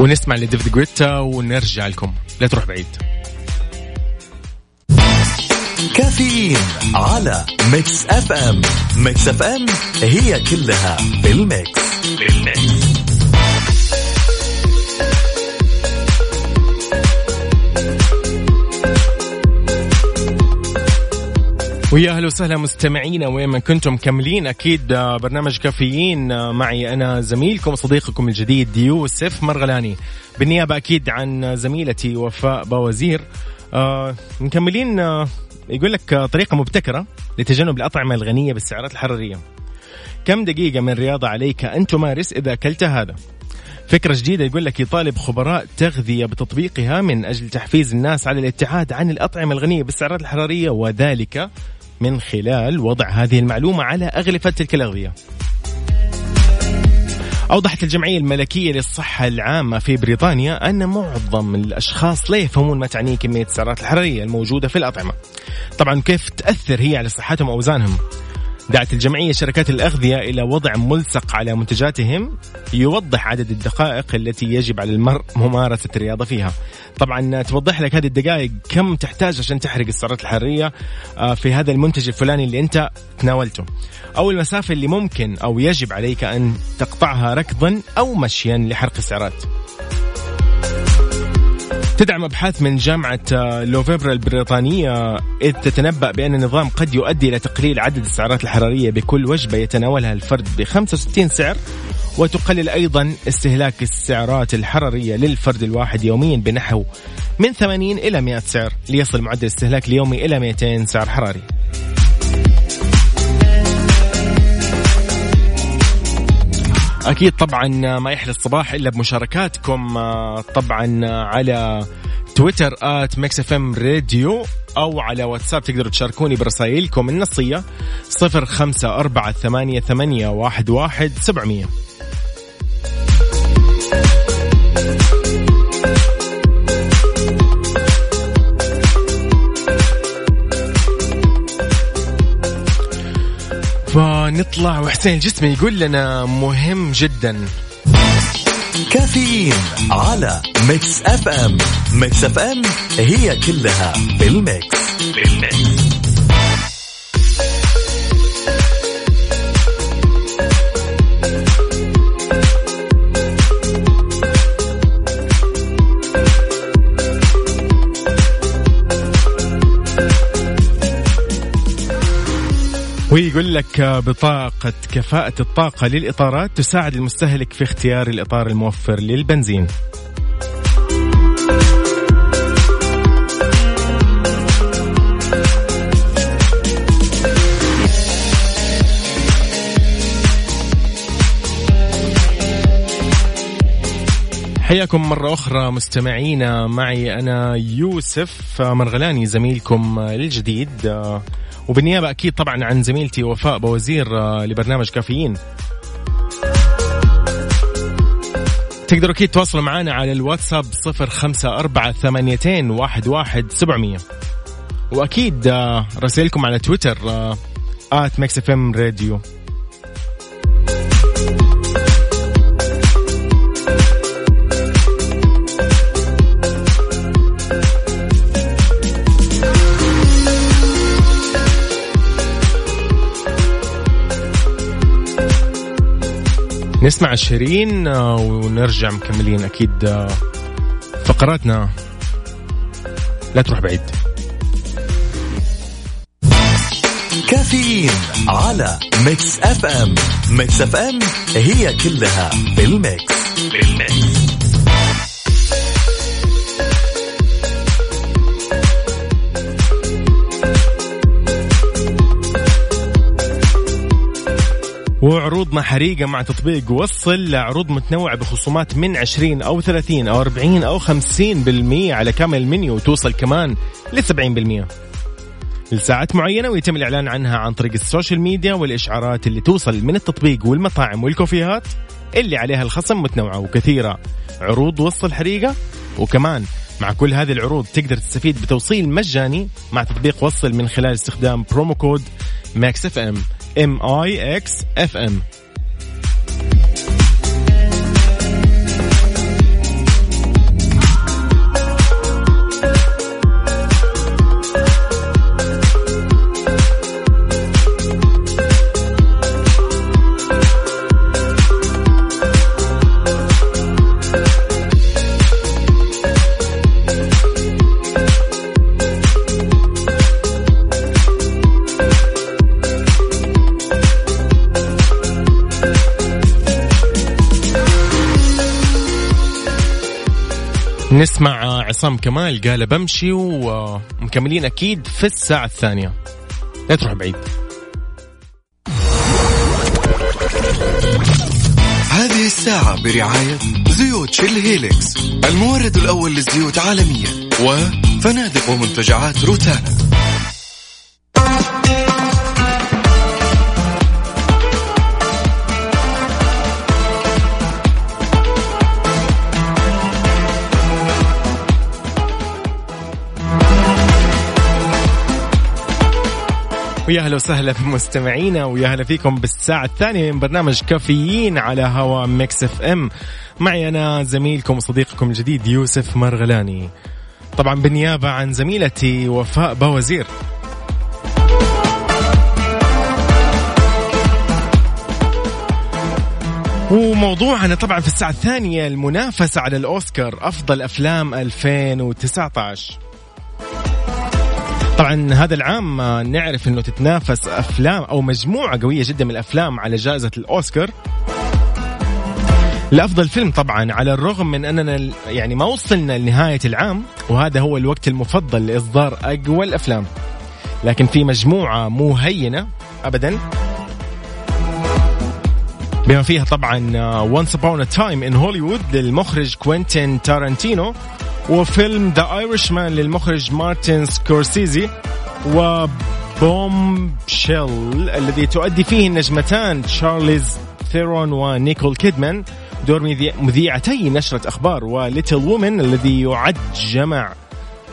ونسمع لديفيد جويتا ونرجع لكم. لا تروح بعيد. كافيين على Mix FM Mix FM هي كلها بال mix بال mix ويا أهلا وسهلا مستمعينا وين ما كنتم مكملين أكيد آه، برنامج كافيين آه، معي أنا زميلكم صديقكم الجديد يوسف مرغلاني. بالنيابة أكيد عن زميلتي وفاء باوزير آه مكملين يقول لك آه، طريقة مبتكرة لتجنب الأطعمة الغنية بالسعرات الحرارية. كم دقيقة من رياضة عليك أن تمارس إذا أكلت هذا؟ فكرة جديدة يقول لك يطالب خبراء تغذية بتطبيقها من أجل تحفيز الناس على الابتعاد عن الأطعمة الغنية بالسعرات الحرارية وذلك من خلال وضع هذه المعلومة على أغلفة تلك الأغذية. أوضحت الجمعية الملكية للصحة العامة في بريطانيا أن معظم الأشخاص لا يفهمون ما تعنيه كمية السعرات الحرارية الموجودة في الأطعمة. طبعا كيف تأثر هي على صحتهم وأوزانهم؟ دعت الجمعية شركات الأغذية إلى وضع ملصق على منتجاتهم يوضح عدد الدقائق التي يجب على المرء ممارسة الرياضة فيها. طبعا توضح لك هذه الدقائق كم تحتاج عشان تحرق السعرات الحرارية آه، في هذا المنتج الفلاني اللي أنت تناولته. أو المسافة اللي ممكن أو يجب عليك أن تقطعها ركضا أو مشيا لحرق السعرات. تدعم أبحاث من جامعة آه، لوفيبرا البريطانية إذ تتنبأ بأن النظام قد يؤدي إلى تقليل عدد السعرات الحرارية بكل وجبة يتناولها الفرد ب 65 سعر وتقلل أيضا استهلاك السعرات الحرارية للفرد الواحد يوميا بنحو من 80 إلى 100 سعر ليصل معدل الاستهلاك اليومي إلى 200 سعر حراري. أكيد طبعا ما يحلى الصباح إلا بمشاركاتكم آه، طبعا آه، على تويتر at Mix FM Radio أو على واتساب تقدروا تشاركوني برسائلكم النصية 0548811700 فنطلع وحسين الجسمي يقول لنا مهم جدا. كافيين على Mix FM Mix FM هي كلها بال mix. بال mix. ويقول لك بطاقة كفاءة الطاقة للإطارات تساعد المستهلك في اختيار الإطار الموفر للبنزين. حياكم مرة أخرى مستمعينا. معي أنا يوسف مرغلاني زميلكم الجديد وبالنيابة أكيد طبعا عن زميلتي وفاء باوزير آه، لبرنامج كافيين. تقدروا أكيد تواصلوا معنا على الواتساب صفر خمسة أربعة ثمانيتين واحد واحد سبعمية. وأكيد آه، رسائلكم على تويتر at Mix FM Radio نسمع شيرين آه، ونرجع مكملين أكيد آه، فقراتنا. لا تروح بعيد. كافيين على Mix FM. Mix FM هي كلها بال mix. بال mix. وعروضنا حريقة مع تطبيق وصل عروض متنوعة بخصومات من 20 أو 30 أو 40 أو 50% على كامل المنيو وتوصل كمان ل 70% لساعات معينة ويتم الإعلان عنها عن طريق ال social media والإشعارات اللي توصل من التطبيق والمطاعم والكوفيهات اللي عليها الخصم متنوعة وكثيرة. عروض وصل حريقة؟ وكمان مع كل هذه العروض تقدر تستفيد بتوصيل مجاني مع تطبيق وصل من خلال استخدام promo code ماكس اف ام. ام اي إكس اف ام نسمع عصام كمال قال بمشي ومكملين أكيد في الساعة الثانية. لا تروح بعيد. هذه الساعة برعاية زيوت شيل هيليكس المورد الأول للزيوت عالميا وفنادق ومنتجعات روتانا. ويا أهلا وسهلا في [laughs] مستمعينا ويا أهلا فيكم بالساعة الثانية من برنامج كافيين على هوا Mix FM. معي أنا زميلكم وصديقكم الجديد يوسف مرغلاني. طبعا بالنيابة عن زميلتي وفاء باوزير وموضوعنا طبعا في الساعة الثانية المنافسة على الأوسكار أفضل أفلام 2019 طبعا هذا العام نعرف إنه تتنافس أفلام أو مجموعة قوية جدا من الأفلام على جائزة الأوسكار. لأفضل فيلم طبعا على الرغم من أننا يعني ما وصلنا لنهاية العام وهذا هو الوقت المفضل لإصدار أقوى الأفلام. لكن في مجموعة مو هينه ابدا. بما فيها طبعا Once upon a time in Hollywood للمخرج كوينتين تارانتينو وفيلم The Irishman للمخرج مارتن سكورسيزي و Bombshell الذي تؤدي فيه النجمتان تشارليز ثيرون ونيكول كيدمان. دور مذيعتي نشرة أخبار و Little Women الذي يعد جمع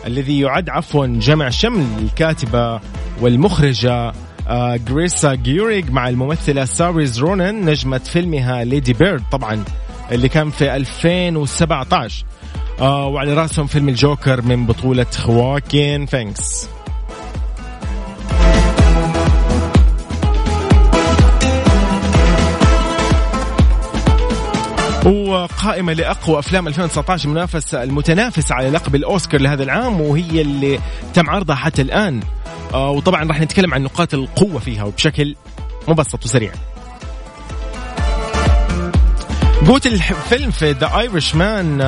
الذي يعد عفوا جمع شمل الكاتبة والمخرجة آه جريتا جيرويج مع الممثلة سيرشا رونان نجمة فيلمها Lady Bird طبعا اللي كان في 2017 آه وعلى رأسهم فيلم الجوكر من بطولة خواكين. فينكس وقائمة لأقوى أفلام 2019 منافسة المتنافسة على لقب الأوسكار لهذا العام وهي اللي تم عرضها حتى الآن. آه وطبعا راح نتكلم عن نقاط القوة فيها وبشكل مبسط وسريع. قوة الفيلم في The Irishman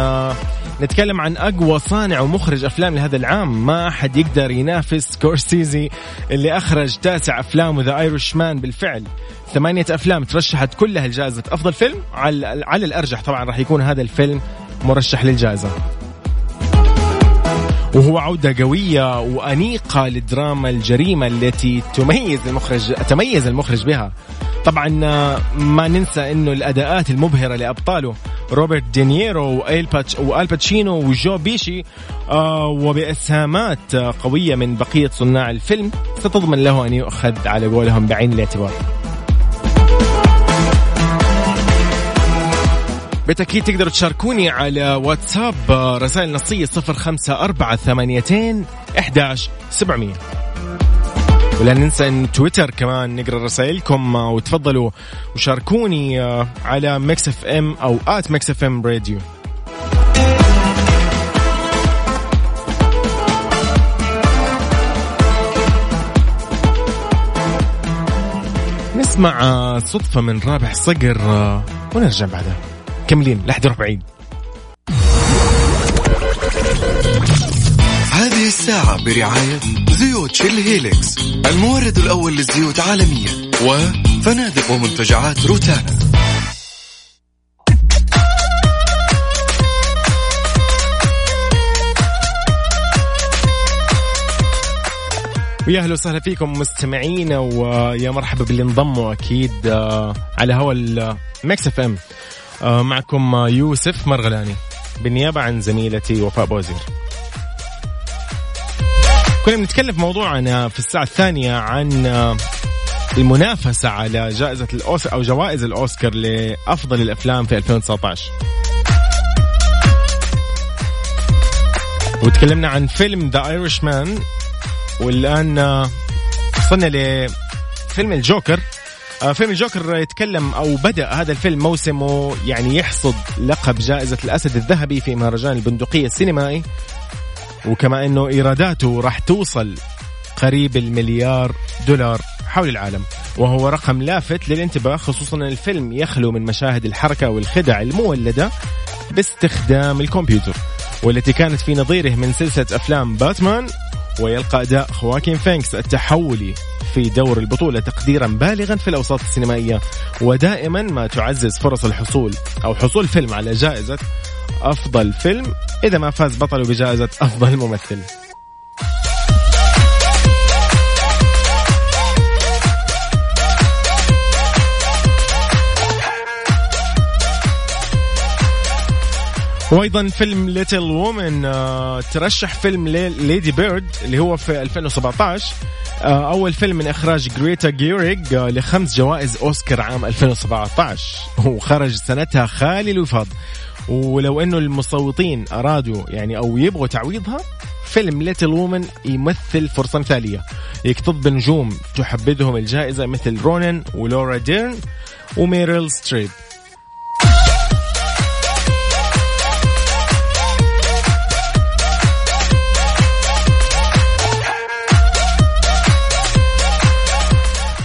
نتكلم عن أقوى صانع ومخرج أفلام لهذا العام. ما أحد يقدر ينافس سكورسيزي اللي أخرج تاسع أفلام The Irishman بالفعل. ثمانية أفلام ترشحت كلها لجائزة أفضل فيلم. على على الأرجح طبعا راح يكون هذا الفيلم مرشح للجائزة. وهو عودة قوية وأنيقة للدراما الجريمة التي تميز المخرج تميز المخرج بها. طبعا ما ننسى إنه الأداءات المبهرة لأبطاله روبرت دينيرو وآل باتش وآل باتشينو وجو بيشي آه وبأسهامات قوية من بقية صناع الفيلم ستضمن له أن يؤخذ على قولهم بعين الاعتبار. بالتأكيد تقدروا تشاركوني على واتساب رسائل نصية صفر خمسة أربعة ثمانيتين إحداش سبعمية ولا ننسى إن تويتر كمان نقرأ رسائلكم وتفضلوا وشاركوني على Mix FM أو at Mix FM Radio. نسمع صدفة من رابح صقر ونرجع بعدها. مكملين لا تروح بعيد هذه الساعة برعاية زيوت Shell Helix المورد الأول للزيوت عالميا فنادق ومنتجعات روتانا ويا أهلا وسهلا فيكم مستمعينا ويا مرحبا باللي انضموا أكيد آه، على هوا ال Mix FM آه، معكم يوسف مرغلاني بالنيابه عن زميلتي وفاء بوزير. كنا بنتكلم في موضوعنا في الساعة الثانية عن آه، المنافسة على جائزة الاوسكار أو جوائز الأوسكار لأفضل الأفلام في 2019. وتكلمنا عن فيلم The Irishman والآن آه، وصلنا لفيلم الجوكر آه، فيلم الجوكر يتكلم أو بدأ هذا الفيلم موسمه يعني يحصد لقب جائزة الأسد الذهبي في مهرجان البندقية السينمائي وكما إنه إيراداته راح توصل قريب المليار دولار حول العالم. وهو رقم لافت للانتباه خصوصا إن الفيلم يخلو من مشاهد الحركة والخدع المولدة باستخدام الكمبيوتر والتي كانت في نظيره من سلسلة أفلام باتمان ويلقى أداء خواكين فينكس التحولي في دور البطولة تقديرا بالغا في الأوساط السينمائية. ودائما ما تعزز فرص الحصول أو حصول فيلم على جائزة أفضل فيلم إذا ما فاز بطله بجائزة أفضل ممثل. وأيضا فيلم Little Women آه ترشح فيلم Lady Bird اللي هو في 2017 آه أول فيلم من إخراج جريتا آه لخمس جوائز أوسكار عام 2017 وخرج سنتها خالي الوفاض. ولو انه المصوتين ارادوا يعني أو يبغوا تعويضها فيلم Little Women يمثل فرصة مثالية. يكتظ بنجوم تحبذهم الجائزة مثل رونن ولورا ديرن وميريل ستريب.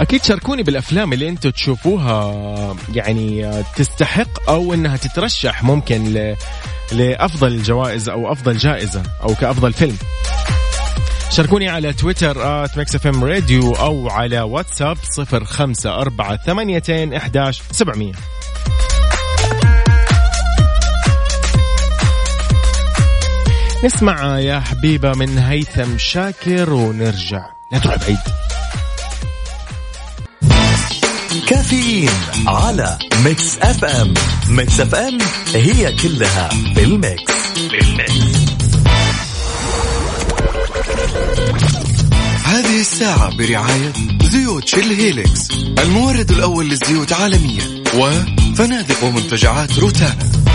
أكيد شاركوني بالأفلام اللي أنتم تشوفوها. يعني تستحق أو إنها تترشح ممكن ل... لأفضل الجوائز أو أفضل جائزة أو كأفضل فيلم. شاركوني على تويتر at Mix FM Radio أو على واتساب صفر خمسة أربعة ثمانيتين إحداش سبعمية. نسمع يا حبيبة من هيثم شاكر ونرجع. لا تروح بعيد. كافيين على Mix FM Mix FM هي كلها بال mix. هذه الساعة برعاية زيوت Shell Helix المورد الأول للزيوت عالميا وفنادق ومنتجعات روتانا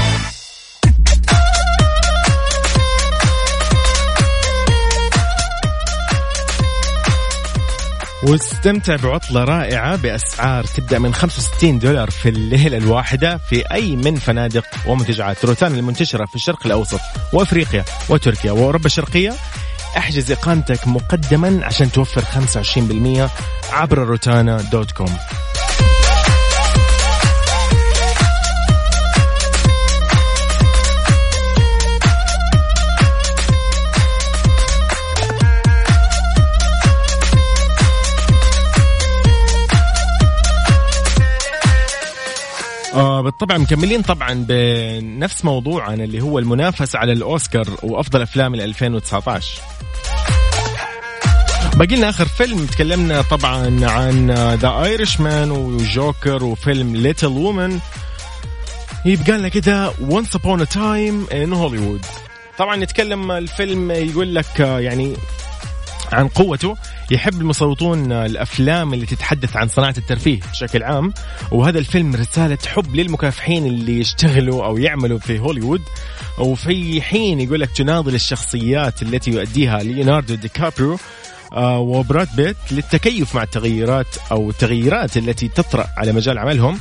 واستمتع بعطلة رائعة بأسعار تبدأ من 65 دولار في الليلة الواحدة في أي من فنادق ومنتجعات روتانا المنتشرة في الشرق الأوسط وأفريقيا وتركيا. وأوروبا الشرقية احجز إقامتك مقدما عشان توفر 25% عبر روتانا دوت كوم. آه بالطبع مكملين طبعا بنفس موضوعنا اللي هو المنافسة على الأوسكار وأفضل أفلام 2019 باقي لنا آخر فيلم تكلمنا طبعا عن The Irishman و Joker وفيلم Little Women يبقى لنا كده Once Upon a Time in Hollywood طبعا نتكلم الفيلم يقول لك يعني عن قوته. يحب المصوتون الأفلام اللي تتحدث عن صناعة الترفيه بشكل عام وهذا الفيلم رسالة حب للمكافحين اللي يشتغلوا أو يعملوا في هوليوود. وفي حين يقول لك تناضل الشخصيات التي يؤديها ليوناردو دي كابريو آه، وبراد بيت للتكيف مع التغيرات أو التغييرات التي تطرأ على مجال عملهم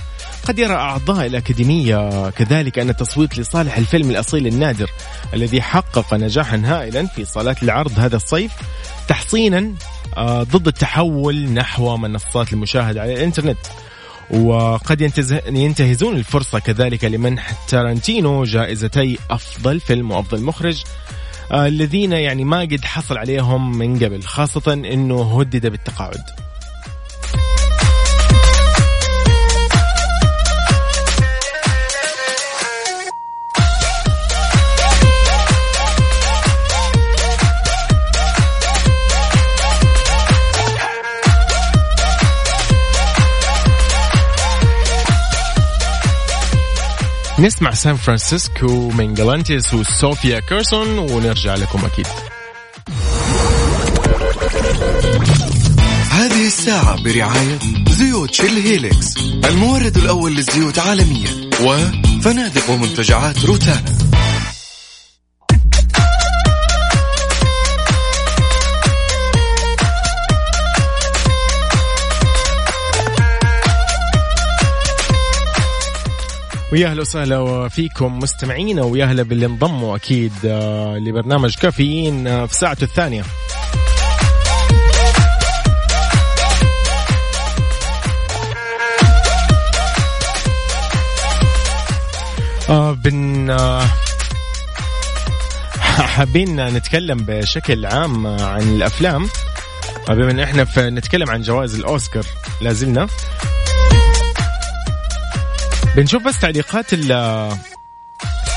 قد يرى أعضاء الأكاديمية كذلك أن التصويت لصالح الفيلم الأصيل النادر الذي حقق نجاحا هائلا في صالات العرض هذا الصيف تحصينا ضد التحول نحو منصات المشاهدة على الإنترنت. وقد ينتهزون الفرصة كذلك لمنح تارانتينو جائزتي أفضل فيلم وأفضل مخرج آه، الذين يعني ما قد حصل عليهم من قبل خاصة أنه هدد بالتقاعد. نسمع سان فرانسيسكو من جالانتيس وصوفيا كيرسون ونرجع لكم أكيد. هذه الساعة برعاية زيوت Shell Helix المورد الأول للزيوت عالميا وفنادق ومنتجعات روتانا. ويا أهلا وسهلا فيكم مستمعينا ويا أهلا باللي انضموا أكيد آه، لبرنامج كافيين آه، في ساعته الثانية. آه بن [laughs] حابين نتكلم بشكل عام عن الأفلام. بما إن إحنا نتكلم عن جوائز الأوسكار لازلنا. بنشوف بس تعليقات ال-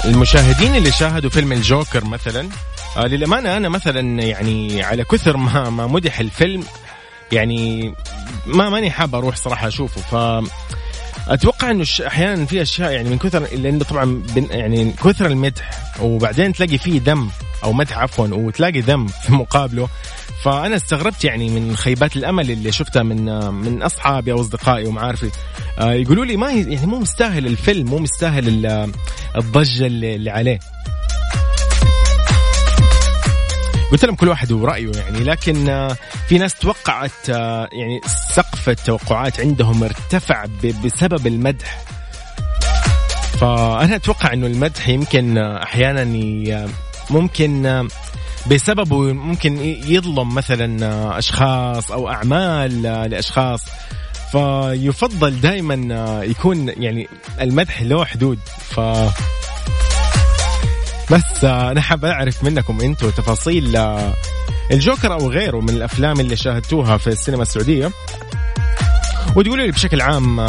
المشاهدين اللي شاهدوا فيلم الجوكر مثلا. آه للأمانة أنا مثلا يعني على كثر ما ما مدح الفيلم يعني ما ماني حاب أروح صراحة أشوفه. ف أتوقع إنه أحيانا في أشياء يعني من كثر لأنه طبعا يعني كثر المدح وبعدين تلاقي فيه دم. أو مدح عفوا وتلاقي دم في مقابله. فأنا استغربت يعني من خيبات الأمل اللي شفتها من من أصحابي أو أصدقائي ومعارفي آه، يقولوا لي ما يعني مو مستاهل الفيلم مو مستاهل ال- الضجة اللي عليه. قلت لهم كل واحد ورأيه يعني لكن آه، في ناس توقعت آه، يعني سقف التوقعات عندهم ارتفع بسبب المدح. فأنا أتوقع إنه المدح يمكن أحيانا ي- ممكن آه، بسببه ممكن يظلم مثلا آه، أشخاص أو أعمال آه، لأشخاص. فيفضل دائما يكون يعني المدح له حدود. ف بس أنا حاب أعرف منكم أنتم تفاصيل الجوكر أو غيره من الأفلام اللي شاهدتوها في السينما السعودية. وتقولوا لي بشكل عام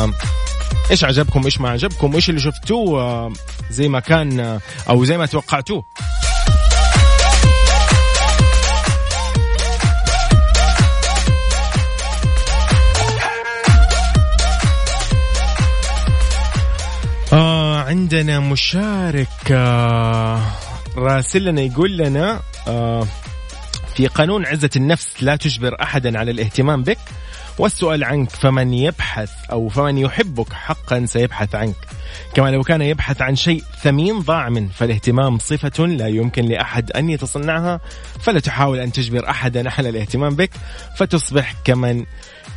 إيش عجبكم إيش ما عجبكم وايش اللي شفتوه زي ما كان أو زي ما توقعتوه. عندنا مشارك آه راسل لنا يقول لنا آه في قانون عزة النفس لا تجبر أحدا على الاهتمام بك والسؤال عنك فمن يبحث أو فمن يحبك حقا سيبحث عنك. كما لو كان يبحث عن شيء ثمين ضاع منه فالاهتمام صفة لا يمكن لأحد أن يتصنعها فلا تحاول أن تجبر أحدا على الاهتمام بك فتصبح كمن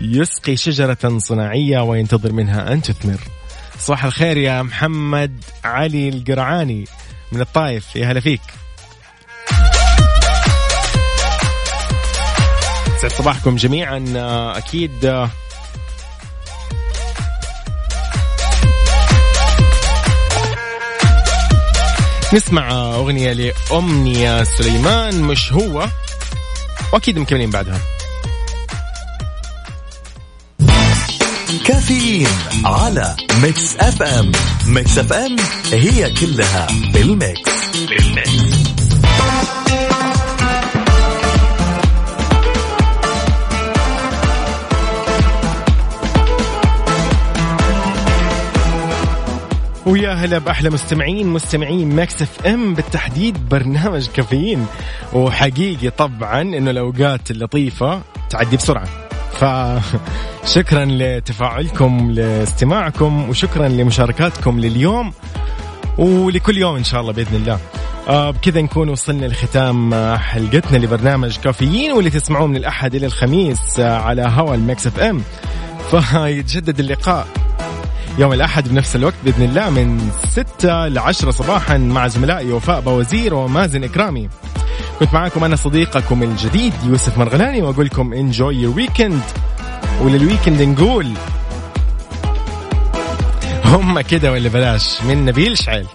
يسقي شجرة صناعية وينتظر منها أن تثمر. صباح الخير يا محمد علي القرعاني من الطايف يا هلا فيك. سعد صباحكم جميعا. آه، أكيد آه، نسمع أغنية لأمنية سليمان مش هو وأكيد مكملين بعدها. كافيين على ميكس اف ام ميكس اف ام هي كلها بال mix. بالميكس ويا هلا بأحلى مستمعين مستمعين Mix FM بالتحديد برنامج كافيين. وحقيقي طبعا إنه الأوقات اللطيفة تعدي بسرعة. فشكرا لتفاعلكم لاستماعكم وشكرا لمشاركاتكم لليوم ولكل يوم إن شاء الله بإذن الله. آه بكذا نكون وصلنا لختام آه، حلقتنا لبرنامج كافيين واللي تسمعوه من الأحد إلى الخميس آه، على هوا ال Mix FM. [laughs] فيتجدد اللقاء يوم الأحد بنفس الوقت بإذن الله من 6 ل 10 صباحا مع زملائي وفاء بوزير ومازن إكرامي. كنت معاكم أنا صديقكم الجديد يوسف مرغلاني وأقول لكم enjoy your weekend. وللويكند نقول هم كده ولا بلاش؟ من نبيل شعيل.